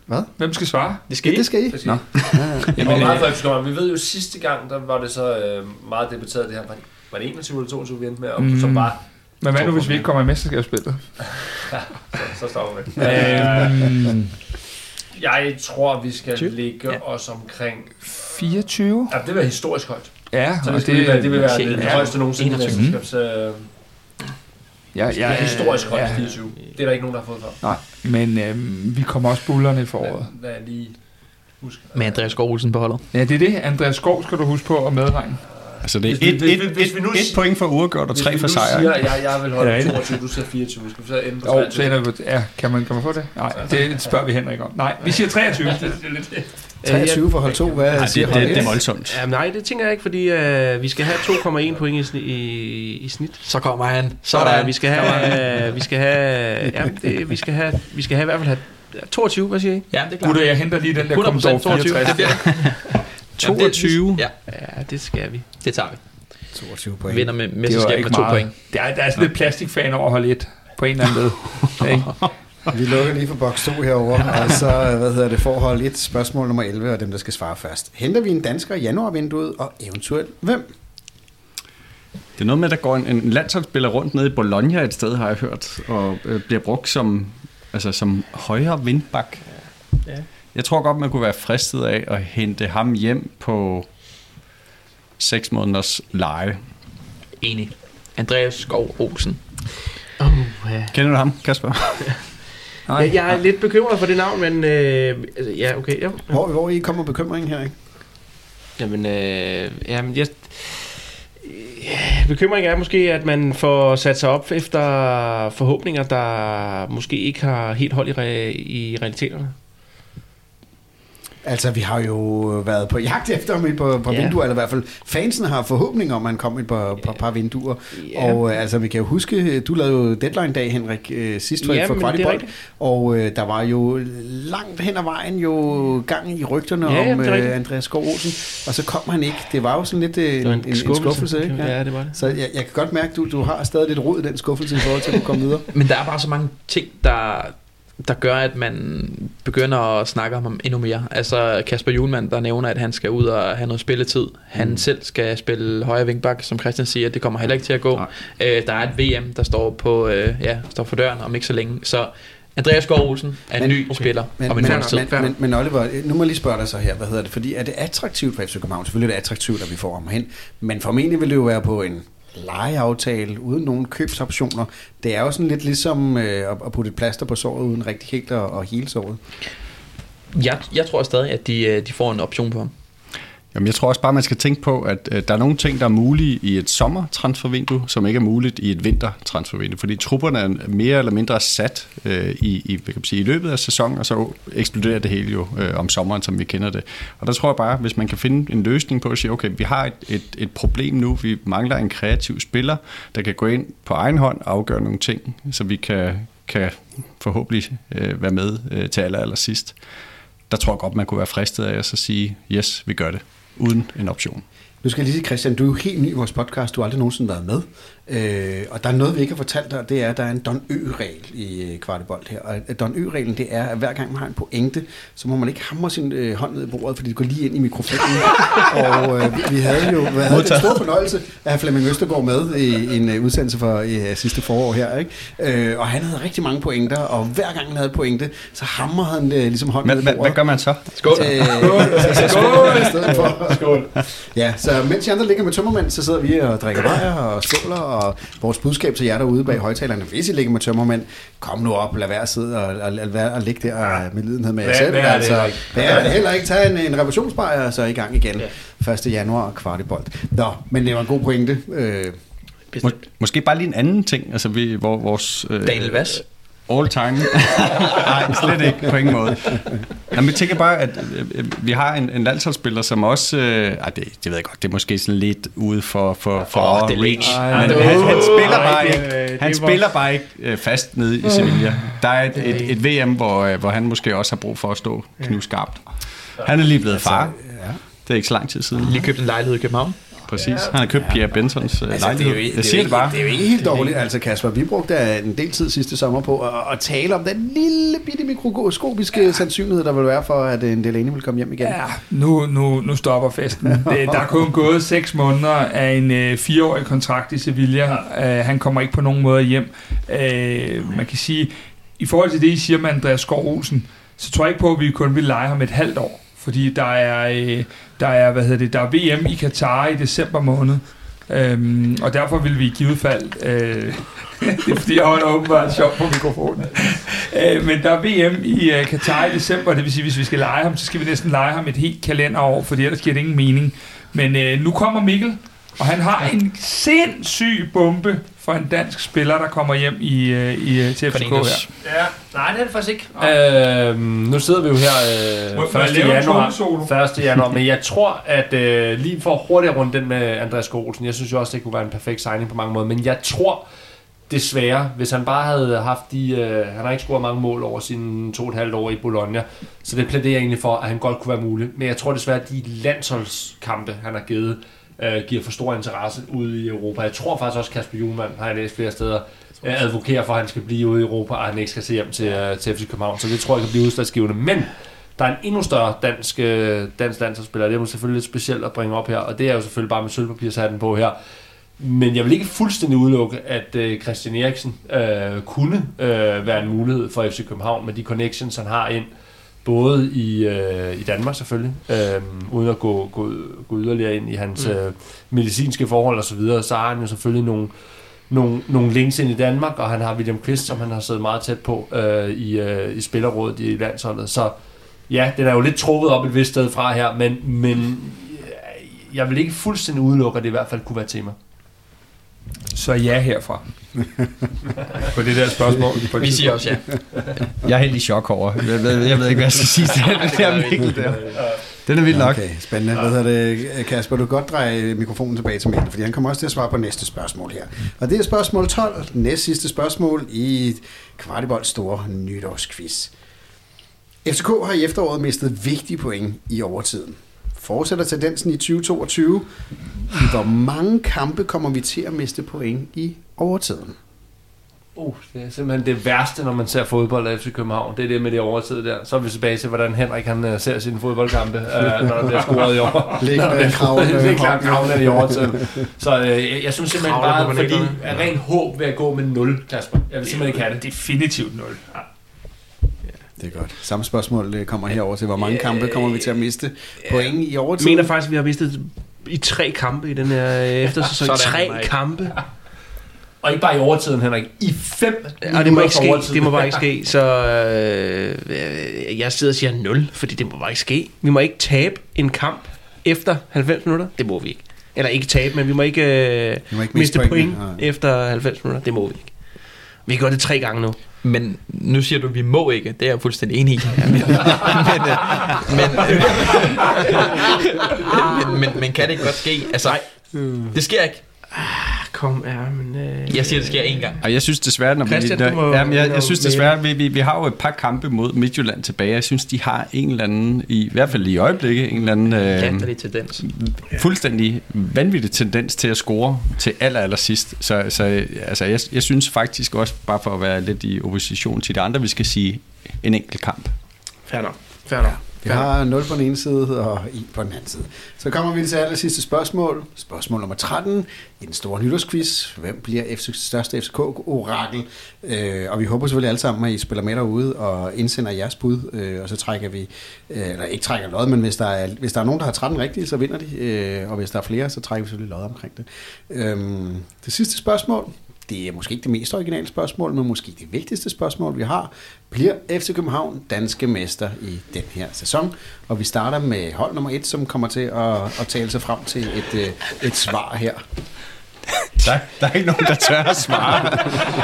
Hvad? Hvem skal svare? Det skal Ja, I. det skal I. Det skal Nå. I. Jamen, Og meget øh, for vi ved jo sidste gang, der var det så øh, meget debatteret det her. Var det, var det 21 eller 22, vi endte med? Og Mm. som bare, Men hvad nu, hvis vi ikke kommer i mesterskabsspillet? så, så står vi. Øhm, Jeg tror, vi skal 20? ligge Ja. os omkring... 24? Ja, det vil være historisk højt. Ja, Så og det, det, vil være, det vil være det- det, ja, højeste nogensinde i 21. mesterskabs... Øh, Ja, det er historisk højt, ja. 24. Det er der ikke nogen, der har fået før. Nej, men øhm, vi kommer også bullerne i foråret. Lad, lad lige huske. Med Andreas Skov Olsen på holdet. Ja, det er det. Andreas Skov skal du huske på at medregne. Altså det er Hvis vi- et, hvis et, vi- hvis vi nu et, point for uafgjort og Hvis tre vi for nu sejr. siger, jeg, jeg vil Er holde det 22, du siger 24. Skal vi så ende på Jo, 23? så ender vi på, ja, kan man, kan man få det? Nej, det spørger vi Henrik om. Nej, vi siger 23. Det, (laughs) det er lidt 23 for hold 2, hvad Ej, siger det, det, det er voldsomt. Ja, nej, det tænker jeg ikke, fordi øh, vi skal have 2,1 point i, i, i snit. Så kommer han. Så Sådan. der, vi skal have, øh, vi skal have, ja, det, vi skal have, vi skal have i hvert fald have 22, hvad siger I? Ja, det er klart. Gutter, jeg henter lige den der 100% Commodore 22. 64. Det bliver 22. Ja, Ja, det skal vi. det tager vi. 22 Vi point. vinder med Det var mesterskab ikke med to meget. point. Der er, der er sådan lidt plastikfan over hold 1 på en eller anden led. (laughs) Ikke? Vi lukker lige for boks 2 herover, og så hvad hedder det, forhold 1, spørgsmål nummer 11, og dem, der skal svare først. Henter vi en dansker i januarvinduet, og eventuelt hvem? Det er noget med, at der går en, en landsholdsspiller rundt nede i Bologna et sted, har jeg hørt, og øh, bliver brugt som, altså, som højre vindbak. Ja. Jeg tror godt, man kunne være fristet af at hente ham hjem på 6 måneders leje. Enig. Andreas Skov Olsen. Oh, ja. Kender du ham, Kasper? (laughs) Nej. Jeg, jeg er lidt bekymret for det navn, men øh, altså, ja, okay. Jo. Hvor, hvor I kommer bekymringen her, ikke? Jamen, øh, jamen, jeg, øh, bekymringen er måske, at man får sat sig op efter forhåbninger, der måske ikke har helt hold i, re, i realiteterne. Altså, vi har jo været på jagt efter ham et par, par Ja. vinduer, eller i hvert fald fansen har forhåbninger om, at han kom et par, par, par vinduer. Ja. Og øh, altså, vi kan jo huske, du lavede jo deadline-dag, Henrik, øh, sidst for, Ja, for Kvartibold, og øh, der var jo langt hen ad vejen jo gang i rygterne Ja, om øh. Andreas Skov Olsen, og så kom han ikke. Det var jo sådan lidt øh, Det en, var en, en skuffelse, ikke? Ja, det var det. Så jeg, jeg kan godt mærke, at du, du har stadig lidt rod i den skuffelse i forhold til at kunne komme videre. Men der er bare så mange ting, der, der gør, at man begynder at snakke om ham endnu mere. Altså Kasper Julemand, der nævner, at han skal ud og have noget spilletid. Han mm. selv skal spille højre vingbak, som Christian siger, det kommer heller ikke til at gå. Øh, der er et VM, der står, på, øh, ja, står for døren om ikke så længe. Så Andreas Skov Olsen er en Men- ny okay. spiller Men, om en men, men, men, men Oliver, nu må jeg lige spørge dig så her, hvad hedder det? Fordi er det attraktivt for FC København? Selvfølgelig er det attraktivt, at vi får ham hen, men formentlig vil det jo være på en lejeaftale uden nogen købsoptioner. Det er jo sådan lidt ligesom øh, at, putte et plaster på såret uden rigtig helt at, at hele såret. Jeg, jeg tror stadig, at de, øh, de får en option på ham. Jamen, jeg tror også bare, man skal tænke på, at øh, der er nogle ting, der er mulige i et sommertransfervindue, som ikke er muligt i et vintertransfervindue, fordi trupperne er mere eller mindre sat øh, i, i, hvad kan man sige, i løbet af sæsonen, og så eksploderer det hele jo øh, om sommeren, som vi kender det. Og der tror jeg bare, hvis man kan finde en løsning på at sige, okay, vi har et, et, et problem nu, vi mangler en kreativ spiller, der kan gå ind på egen hånd og afgøre nogle ting, så vi kan, kan forhåbentlig øh, være med øh, til aller, aller sidst. Der tror jeg godt, man kunne være fristet af at så sige, yes, vi gør det uden en option. Nu skal jeg lige sige, Christian, du er jo helt ny i vores podcast, du har aldrig nogensinde været med. Øh, og der er noget, vi ikke har fortalt dig, det er, at der er en Don Ø-regel i øh, Kvartibold her. Og øh, Don Ø-reglen, det er, at hver gang man har en pointe, så må man ikke hamre sin øh, hånd ned i bordet, fordi det går lige ind i mikrofonen. (laughs) og øh, vi, havde jo vi havde den store fornøjelse af have Flemming Østergaard med i en øh, udsendelse for øh, sidste forår her. Ikke? Øh, og han havde rigtig mange pointer, og hver gang han havde pointe, så hamrede han øh, ligesom hånden ned i bordet. hvad gør man så? Skål! Øh, skål! for. Skål. Ja, så mens jeg andre ligger med tømmermænd, så sidder vi og drikker bajer og skåler, og vores budskab til jer derude bag højtalerne, hvis I ligger med tømmermænd, kom nu op, lad være at sidde og, og være at ligge der med lidenhed med jer selv. hvad er det altså, heller ikke? hvad er det heller ikke? Tag en, en revolutionsbajer, og så i gang igen. 1. januar, kvartibold. Nå, men det var en god pointe. Øh, Må, måske bare lige en anden ting, altså vi, hvor vores... Øh, Daniel Vass. All time. (laughs) Nej, slet ikke på ingen måde. Jamen, jeg tænker bare, at øh, vi har en, en landsholdsspiller, som også... Øh, ej, det, det ved jeg godt, det er måske sådan lidt ude for, for, for our det er reach. Ej, Men han, han spiller bare ikke, det han var- spiller bare ikke øh, fast nede i Sevilla. Der er et, et, et VM, hvor, øh, hvor han måske også har brug for at stå knivskarpt. Han er lige blevet far. ja. Det er ikke så lang tid siden. Lige købt en lejlighed i København. Præcis. Han har købt Pierre Bentons øh, Altså, det, er lejlighed. jo, ikke- jeg det, er siger jo det bare. det er jo ikke helt dårligt, altså Kasper. Vi brugte en del tid sidste sommer på at, at tale om den lille bitte mikroskopiske ja. sandsynlighed, der vil være for, at en Delaney vil komme hjem igen. Ja, nu, nu, nu stopper festen. (laughs) Det, der er kun gået seks måneder af en øh, fireårig kontrakt i Sevilla. Øh, han kommer ikke på nogen måde hjem. Øh, man kan sige, i forhold til det, I siger med Andreas Skov Olsen, så tror jeg ikke på, at vi kun vil lege ham et halvt år. Fordi der er, øh, der er, hvad hedder det, der er VM i Katar i december måned. Øhm, og derfor vil vi i givet fald... Øh, (laughs) det er fordi, jeg holder åbenbart sjov på mikrofonen. Øh, men der er VM i øh, Katar i december, det vil sige, hvis vi skal lege ham, så skal vi næsten lege ham et helt kalenderår, for ellers giver det ingen mening. Men øh, nu kommer Mikkel, og han har en sindssyg bombe for en dansk spiller, der kommer hjem i, øh, i øh, til FCK her. Cornelius. Ja, nej, det er det faktisk ikke. Øhm, nu sidder vi jo her øh, må jeg 1. lave en januar, trommesolo? 1. januar, men jeg tror, at øh, lige for hurtigt at runde den med Andreas Olsen, jeg synes jo også, det kunne være en perfekt signing på mange måder, men jeg tror desværre, hvis han bare havde haft de, øh, han har ikke scoret mange mål over sine to og et halvt år i Bologna, så det plæderer jeg egentlig for, at han godt kunne være mulig, men jeg tror desværre, at de landsholdskampe, han har givet, øh, giver for stor interesse ude i Europa. Jeg tror faktisk også, Kasper Juhlmann har jeg læst flere steder, øh, advokerer for, at han skal blive ude i Europa, og han ikke skal se hjem til, øh, til FC København. Så det tror jeg kan blive udslagsgivende. Men der er en endnu større dansk, øh, dansk landsholdsspiller, det er jo selvfølgelig lidt specielt at bringe op her, og det er jo selvfølgelig bare med sølvpapirshatten på her. Men jeg vil ikke fuldstændig udelukke, at øh, Christian Eriksen øh, kunne øh, være en mulighed for FC København med de connections, han har ind, både i, øh, i Danmark selvfølgelig, øh, uden at gå, gå, gå yderligere ind i hans øh, medicinske forhold osv., så, videre, så har han jo selvfølgelig nogle, nogle, nogle links ind i Danmark, og han har William Kvist, som han har siddet meget tæt på øh, i, øh, i spillerrådet i landsholdet. Så ja, den er jo lidt trukket op et vist sted fra her, men, men jeg vil ikke fuldstændig udelukke, at det i hvert fald kunne være tema. Så ja herfra. på det der spørgsmål. På Vi siger også ja. Jeg er helt i chok over. Jeg ved, jeg ved ikke, hvad jeg skal sige (laughs) til den der Mikkel der. Den er vild nok. Okay, spændende. Hvad hedder det, Kasper? Du kan godt dreje mikrofonen tilbage til Mikkel, fordi han kommer også til at svare på næste spørgsmål her. Og det er spørgsmål 12, næst sidste spørgsmål i Kvartibold store nytårsquiz. FCK har i efteråret mistet vigtige point i overtiden. Fortsætter tendensen i 2022. I hvor mange kampe kommer vi til at miste point i overtiden? Uh, det er simpelthen det værste, når man ser fodbold af FC København. Det er det med det overtid der. Så er vi tilbage til, hvordan Henrik han uh, ser sine fodboldkampe, uh, når der bliver scoret i år. (laughs) Scoret- Det er i klart hånden. kravene i overtid. Så uh, jeg, synes simpelthen bare, fordi bananerne. af ren håb ved at gå med 0, Kasper. Jeg vil simpelthen ikke have det. Definitivt 0. Ja. Det er godt. Samme spørgsmål kommer herover til, hvor mange kampe kommer vi til at miste point i Jeg overtiden? mener faktisk, at vi har mistet i tre kampe i den her øh, (laughs) eftersæson. Sådan, tre Mike. kampe. Og ikke bare i overtiden, Henrik. I fem Og det må ikke ske. overtid. Det må bare ikke ske. (laughs) Så øh, jeg sidder og siger 0, fordi det må bare ikke ske. Vi må ikke tabe en kamp efter 90 minutter. Det må vi ikke. Eller ikke tabe, men vi må ikke, øh, Vi må ikke miste miste point, point efter 90 minutter. Det må vi ikke. Vi har gjort det tre gange nu. Men nu siger du, at vi må ikke. Det er jeg fuldstændig enig i. Men, men, øh, men, øh, men, men, men kan det ikke godt ske? Altså, det sker ikke. Kom, ja, men... Øh, Jeg siger, det sker én gang. Og jeg synes desværre, når Christian, vi, du må- ja, men jeg, jeg synes desværre, vi, vi, vi har jo et par kampe mod Midtjylland tilbage. Jeg synes, de har en eller anden, i, i hvert fald i øjeblikket, en eller anden øh, tendens. fuldstændig vanvittig tendens til at score til aller, aller sidst. Så, så altså, jeg, jeg synes faktisk også, bare for at være lidt i opposition til de andre, vi skal sige en enkelt kamp. nok. Fair nok. Vi har 0 på den ene side og 1 på den anden side. Så kommer vi til aller sidste spørgsmål. Spørgsmål nummer 13 i den store nytårsquiz. Hvem bliver FC, største FCK-orakel? Øh, og vi håber selvfølgelig alle sammen, at I spiller med derude og indsender jeres bud. Øh, og så trækker vi, øh, eller ikke trækker lod, men hvis der, er, hvis der er nogen, der har 13 rigtige, så vinder de. Øh, og hvis der er flere, så trækker vi selvfølgelig lod omkring det. Øh, det sidste spørgsmål. Det er måske ikke det mest originale spørgsmål, men måske det vigtigste spørgsmål, vi har. Bliver FC København danske mester i den her sæson? Og vi starter med hold nummer et, som kommer til at, at tale sig frem til et, øh, et svar her. Der, der er ikke nogen, der tør at svare.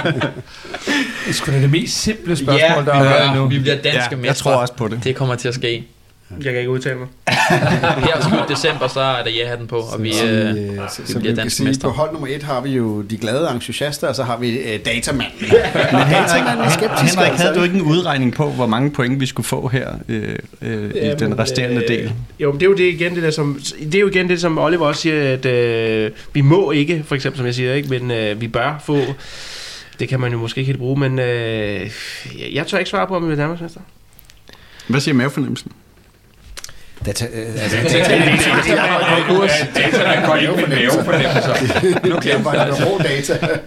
Det er sgu da det mest simple spørgsmål, Ja, der vi, er gør, nu. vi bliver danske Ja, mestre. jeg tror også på det. Det kommer til at ske. Jeg kan ikke udtale mig. (laughs) Her slut december, så er der ja den på, og vi, så, øh, øh, så, vi så bliver danske sige, på hold nummer et har vi jo de glade entusiaster, og så har vi øh, datamanden. (laughs) Men datamanden er skeptisk. Henrik, altså. havde du ikke en udregning på, hvor mange point vi skulle få her øh, øh, i den resterende del? Jo, men det er jo det igen det der som det er jo igen det som Oliver også siger at øh, vi må ikke for eksempel som jeg siger ikke, men øh, vi bør få det kan man jo måske ikke helt bruge, men øh, jeg, jeg tør ikke svare på om vi bliver Danmarksmester. Hvad siger mavefornemmelsen? Data, øh, altså, Data går ikke med mavefornemmelser. nu glemmer jeg rå data.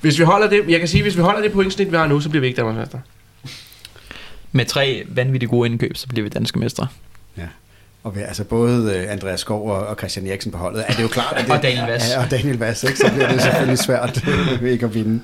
Hvis vi holder det, jeg kan sige hvis vi holder det pointsnit vi har nu, så bliver vi ikke Danmarksmester. Med tre vanvittigt gode indkøb, så bliver vi danske mestre. Og vi, altså både øh, Andreas Skov og, Christian Eriksen på holdet, er det jo klart, at (laughs) det, Og Daniel Vass. Ja, og Daniel Vass, ikke? så bliver det selvfølgelig (laughs) svært øh, ikke at vinde.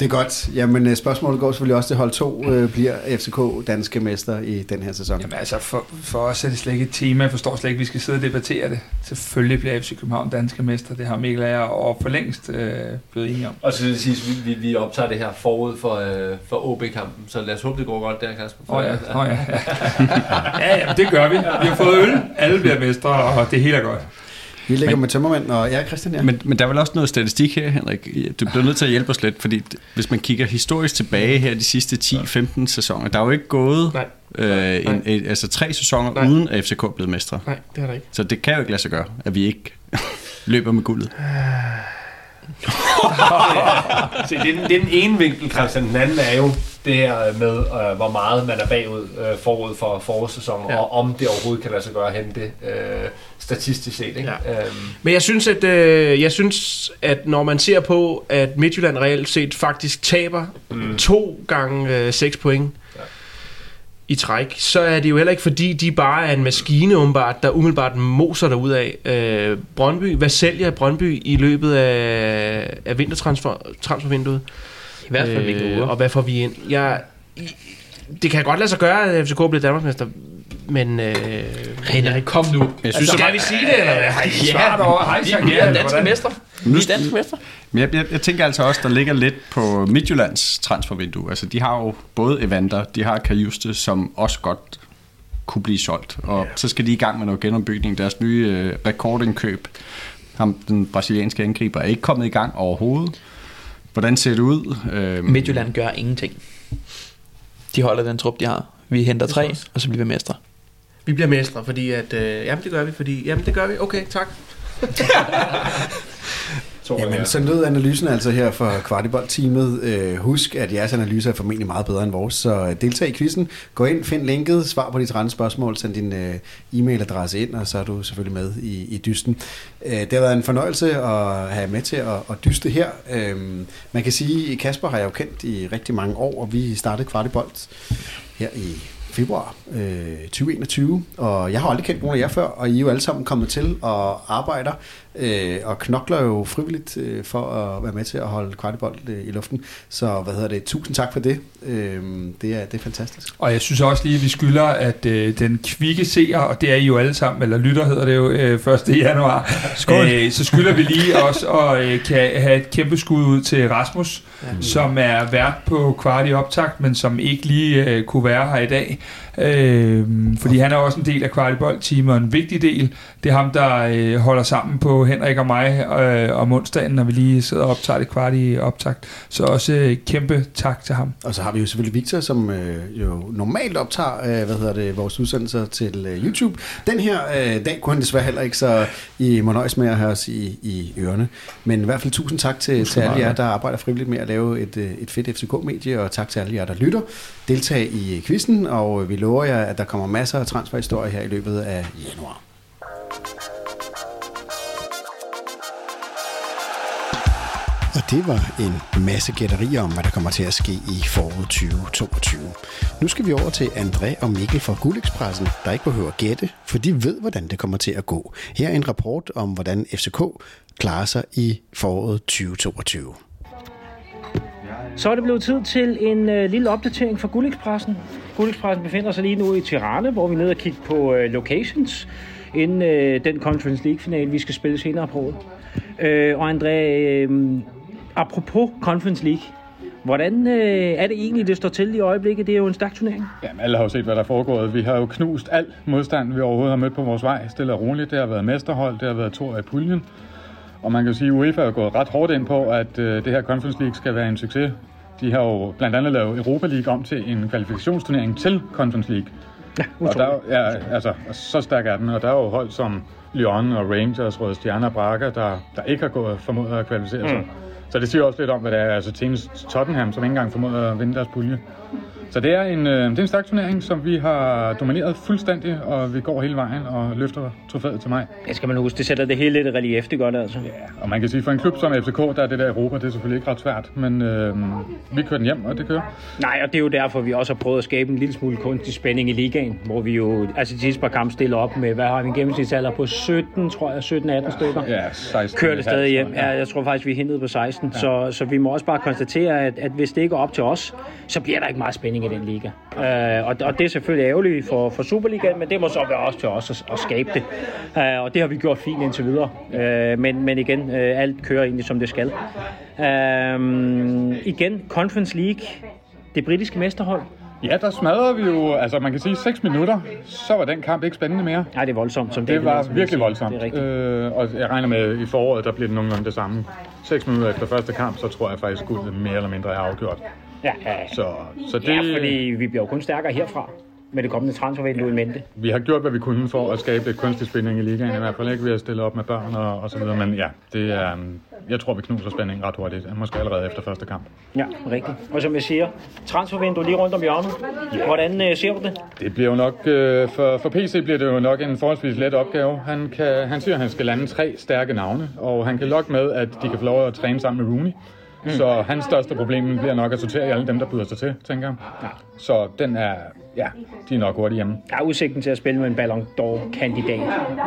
Det er godt. Jamen, øh, spørgsmålet går selvfølgelig også til hold 2. Øh, bliver FCK danske mester i den her sæson? Jamen altså, for, for os er det slet ikke et tema. Jeg forstår slet ikke, at vi skal sidde og debattere det. Selvfølgelig bliver FC København danske mester. Det har Mikkel og jeg og for længst øh, blevet enige om. Og så vil det sige, at vi, vi, vi optager det her forud for, øh, for OB-kampen, så lad os håbe, det går godt der, Kasper. Åh oh, ja, oh, (laughs) ja. ja, ja, det gør vi. Vi har fået øl, alle bliver mestre, og det hele er godt. Vi ligger med tømmermænd, og ja, Christian, ja. Men, men der er vel også noget statistik her, Henrik. Du bliver nødt til at hjælpe os lidt, fordi hvis man kigger historisk tilbage her de sidste 10-15 sæsoner, der er jo ikke gået Nej. øh, en, Nej. et, altså tre sæsoner Nej. uden at FCK er blevet mestre. Nej, det er der ikke. Så det kan jo ikke lade sig gøre, at vi ikke (laughs) løber med guldet. (laughs) Se, det, er den, det er den ene vinkel, Christian. Den anden er jo det her med, øh, hvor meget man er bagud øh, forud for forårssæsonen, Ja. og om det overhovedet kan lade sig gøre at hente øh, statistisk set. Ikke? Ja. Øhm, Men jeg synes, at, øh, jeg synes, at når man ser på, at Midtjylland reelt set faktisk taber mm. to gange øh, 6 point Ja. i træk, så er det jo heller ikke fordi, de bare er en maskine umiddelbart, der umiddelbart moser derud af. Øh, Brøndby, hvad sælger Brøndby i løbet af, af vintertransfervinduet? I hvert fald Mikkel øh. Og hvad får vi ind? Jeg, det kan godt lade sig gøre, at FCK bliver Danmarksmester, men... Øh, Henrik, kom nu. Jeg synes, skal vi sige det, eller hvad? Over, hej, Vi er ja, danske mestre. Vi er danske mestre. Men jeg, jeg, jeg tænker altså også, der ligger lidt på Midtjyllands transfervindue. Altså, de har jo både Evander, de har Kajuste, som også godt kunne blive solgt. Og yeah. så skal de i gang med noget genombygning. Deres nye øh, rekordindkøb, ham, den brasilianske angriber, er ikke kommet i gang overhovedet. Hvordan ser det ud? Øhm, Midtjylland gør ingenting. De holder den trup, de har. Vi henter tre, og så bliver vi mestre. Vi bliver mestre, fordi at... Øh, jamen, det gør vi, fordi... Jamen, det gør vi. Okay, tak. (laughs) tror jeg. Jamen, så lød analysen altså her fra Kvartibold-teamet. Øh, husk, at jeres analyse er formentlig meget bedre end vores, så deltag i quizzen. Gå ind, find linket, svar på de 30 spørgsmål, send din øh, e-mailadresse ind, og så er du selvfølgelig med i, i dysten. Øh, det har været en fornøjelse at have med til at, at dyste her. Øh, man kan sige, at Kasper har jeg jo kendt i rigtig mange år, og vi startede Kvartibold her i februar øh, 2021, og jeg har aldrig kendt nogen af jer før, og I er jo alle sammen kommet til og arbejder øh, og knokler jo frivilligt øh, for at være med til at holde kvartibold øh, i luften. Så hvad hedder det? Tusind tak for det. Øh, det, er, det er fantastisk. Og jeg synes også lige, at vi skylder, at øh, den kvikke seer, og det er I jo alle sammen, eller lytter hedder det jo øh, 1. januar, øh, så skylder vi lige også at øh, kan have et kæmpe skud ud til Rasmus, ja. som er vært på kvart i optakt, men som ikke lige øh, kunne være her i dag. Øh, fordi han er også en del af kvartibold-teamet, og en vigtig del. Det er ham, der øh, holder sammen på Henrik og mig øh, om onsdagen, når vi lige sidder og optager det kvart i optakt. Så også øh, kæmpe tak til ham. Og så har vi jo selvfølgelig Victor, som øh, jo normalt optager øh, hvad hedder det, vores udsendelser til øh, YouTube. Den her øh, dag kunne han desværre heller ikke, så I må nøjes med at have os i, i ørerne. Men i hvert fald tusind tak til, til alle jer, der arbejder frivilligt med at lave et, øh, et fedt FCK-medie, og tak til alle jer, der lytter. Deltag i quizzen, og vi lover jer, at der kommer masser af transferhistorier her i løbet af januar. Og det var en masse gætterier om, hvad der kommer til at ske i foråret 2022. Nu skal vi over til André og Mikkel fra Guldekspressen, der ikke behøver at gætte, for de ved, hvordan det kommer til at gå. Her er en rapport om, hvordan FCK klarer sig i foråret 2022. Så er det blevet tid til en øh, lille opdatering fra Guldekspressen. Guldekspressen befinder sig lige nu i Tirana, hvor vi er nede og kigge på øh, locations inden øh, den Conference League-finale, vi skal spille senere på året. Øh, og André, øh, apropos Conference League, Hvordan øh, er det egentlig, det står til i øjeblikket? Det er jo en stærk turnering. Jamen, alle har jo set, hvad der er foregået. Vi har jo knust al modstand, vi overhovedet har mødt på vores vej. Stille og roligt. Det har været mesterhold, det har været to i puljen. Og man kan jo sige, at UEFA er gået ret hårdt ind på, at øh, det her Conference League skal være en succes. De har jo blandt andet lavet Europa League om til en kvalifikationsturnering til Conference League. Og der, er ja, altså, så stærk er den, og der er jo hold som Lyon og Rangers, Røde Stjerne og Braga, der, der ikke har gået formået at kvalificere sig. Så det siger også lidt om, hvad det er. Altså Tottenham, som ikke engang formåede at vinde deres pulje. Så det er en, øh, det er en stærk turnering, som vi har domineret fuldstændig, og vi går hele vejen og løfter trofæet til mig. Det skal man huske, det sætter det hele lidt relief, det gør det altså. Og man kan sige, for en klub som FCK, der er det der Europa, det er selvfølgelig ikke ret svært, men øh, vi kører den hjem, og det kører. Nej, og det er jo derfor, vi også har prøvet at skabe en lille smule kunstig spænding i ligaen, hvor vi jo, altså de sidste par kampe stiller op med, hvad har vi en gennemsnitsalder på 17, tror jeg, 17-18 stykker. Ja, 16. kører det stadig hjem. Ja, jeg tror faktisk, vi er hentet på 16. Ja. Så, så vi må også bare konstatere, at, at hvis det ikke er op til os, så bliver der ikke meget spænding i den liga. Uh, og, og det er selvfølgelig ærgerligt for, for Superligaen, men det må så være også til os at, at skabe det. Uh, og det har vi gjort fint indtil videre. Uh, men, men igen, uh, alt kører egentlig som det skal. Uh, igen, Conference League, det britiske mesterhold. Ja, der smadrede vi jo, altså man kan sige 6 minutter, så var den kamp ikke spændende mere. Nej, det er voldsomt. Som Det var som jeg virkelig siger. voldsomt. Det er. Øh, og jeg regner med, i foråret, der bliver det nogenlunde det samme. 6 minutter efter første kamp, så tror jeg faktisk, at guldet mere eller mindre er afgjort. Ja, ja, Så, så det, ja, fordi vi bliver jo kun stærkere herfra med det kommende transfervindue i mente. vi har gjort, hvad vi kunne for at skabe kunstig spænding i ligaen, i hvert fald ikke ved at stille op med børn og, og så videre. Men ja, det er, um, jeg tror, vi knuser spændingen ret hurtigt. Måske allerede efter første kamp. Ja, rigtigt. Og som jeg siger, transfervindue lige rundt om hjørnet. Hvordan øh, ser du det? Det bliver jo nok, øh, for, for PC bliver det jo nok en forholdsvis let opgave. Han, kan, han siger, at han skal lande tre stærke navne, og han kan lokke med, at de kan få lov at træne sammen med Rooney. Mm. Så hans største problem bliver nok at sortere i alle dem, der byder sig til, tænker jeg. Ja. Så den er, ja, de er nok hurtigt hjemme. Der er udsigten til at spille med en Ballon d'Or-kandidat.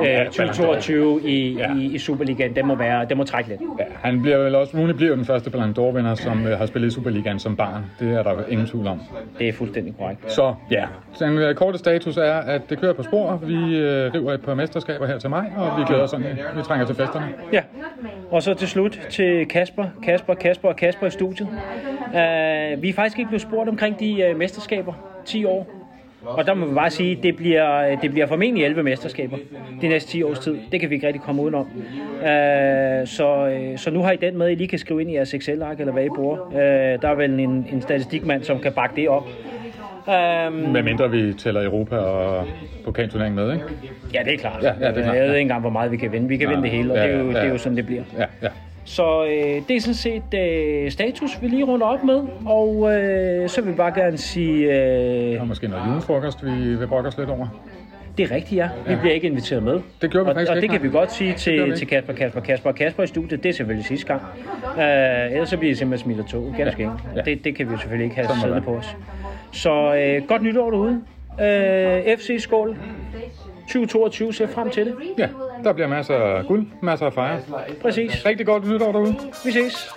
Øh, 2022 i, Ja. i, i Superligaen, den må, være, den må trække lidt. Ja, han bliver vel også, Rooney bliver den første Ballon d'Or-vinder, som øh, har spillet i Superligaen som barn. Det er der ingen tvivl om. Det er fuldstændig korrekt. Så ja, den øh, korte status er, at det kører på spor. Vi øh, river et par mesterskaber her til mig, og vi glæder os sådan, vi trænger til festerne. Ja, og så til slut til Kasper, Kasper, Kasper og Kasper i studiet. Uh, vi er faktisk ikke blevet spurgt omkring de uh, mesterskaber, 10 år. Og der må vi bare sige, at det bliver, uh, det bliver formentlig 11 mesterskaber de næste 10 års tid. Det kan vi ikke rigtig komme udenom. Uh, så, uh, så nu har I den med, I lige kan skrive ind i jeres Excel-ark, eller hvad I bruger. Uh, der er vel en, en statistikmand, som kan bakke det op. Um, Med mindre vi tæller Europa og pokalturneringen med, ikke? ja, det er klart. Ja, ja, det er klart, Jeg ved ja. ikke engang, hvor meget vi kan vinde. Vi kan Ja, vinde det hele, og ja, det er jo, ja, det er ja. jo sådan, det bliver. Ja, ja. Så øh, det er sådan set øh, status, vi lige runder op med, og øh, så vil vi bare gerne sige, Der øh, måske noget julefrokost, vi vil brokke os lidt over. det er rigtigt, ja. Vi bliver ikke inviteret med. Det gjorde vi og, faktisk og det ikke, kan vi godt sige til, til. Kasper, Kasper, Kasper. Kasper i studiet, det er selvfølgelig sidste gang. Øh, ellers så bliver det simpelthen smidt af tog, ganske Ja, enkelt. ja. Det, det kan vi jo selvfølgelig ikke have siddende det på os. Så øh, godt nytår derude. Øh, FC Skål 2022, ser frem til det. Ja, der bliver masser af guld, masser af fejre. Præcis. Rigtig godt nytår derude. Vi ses.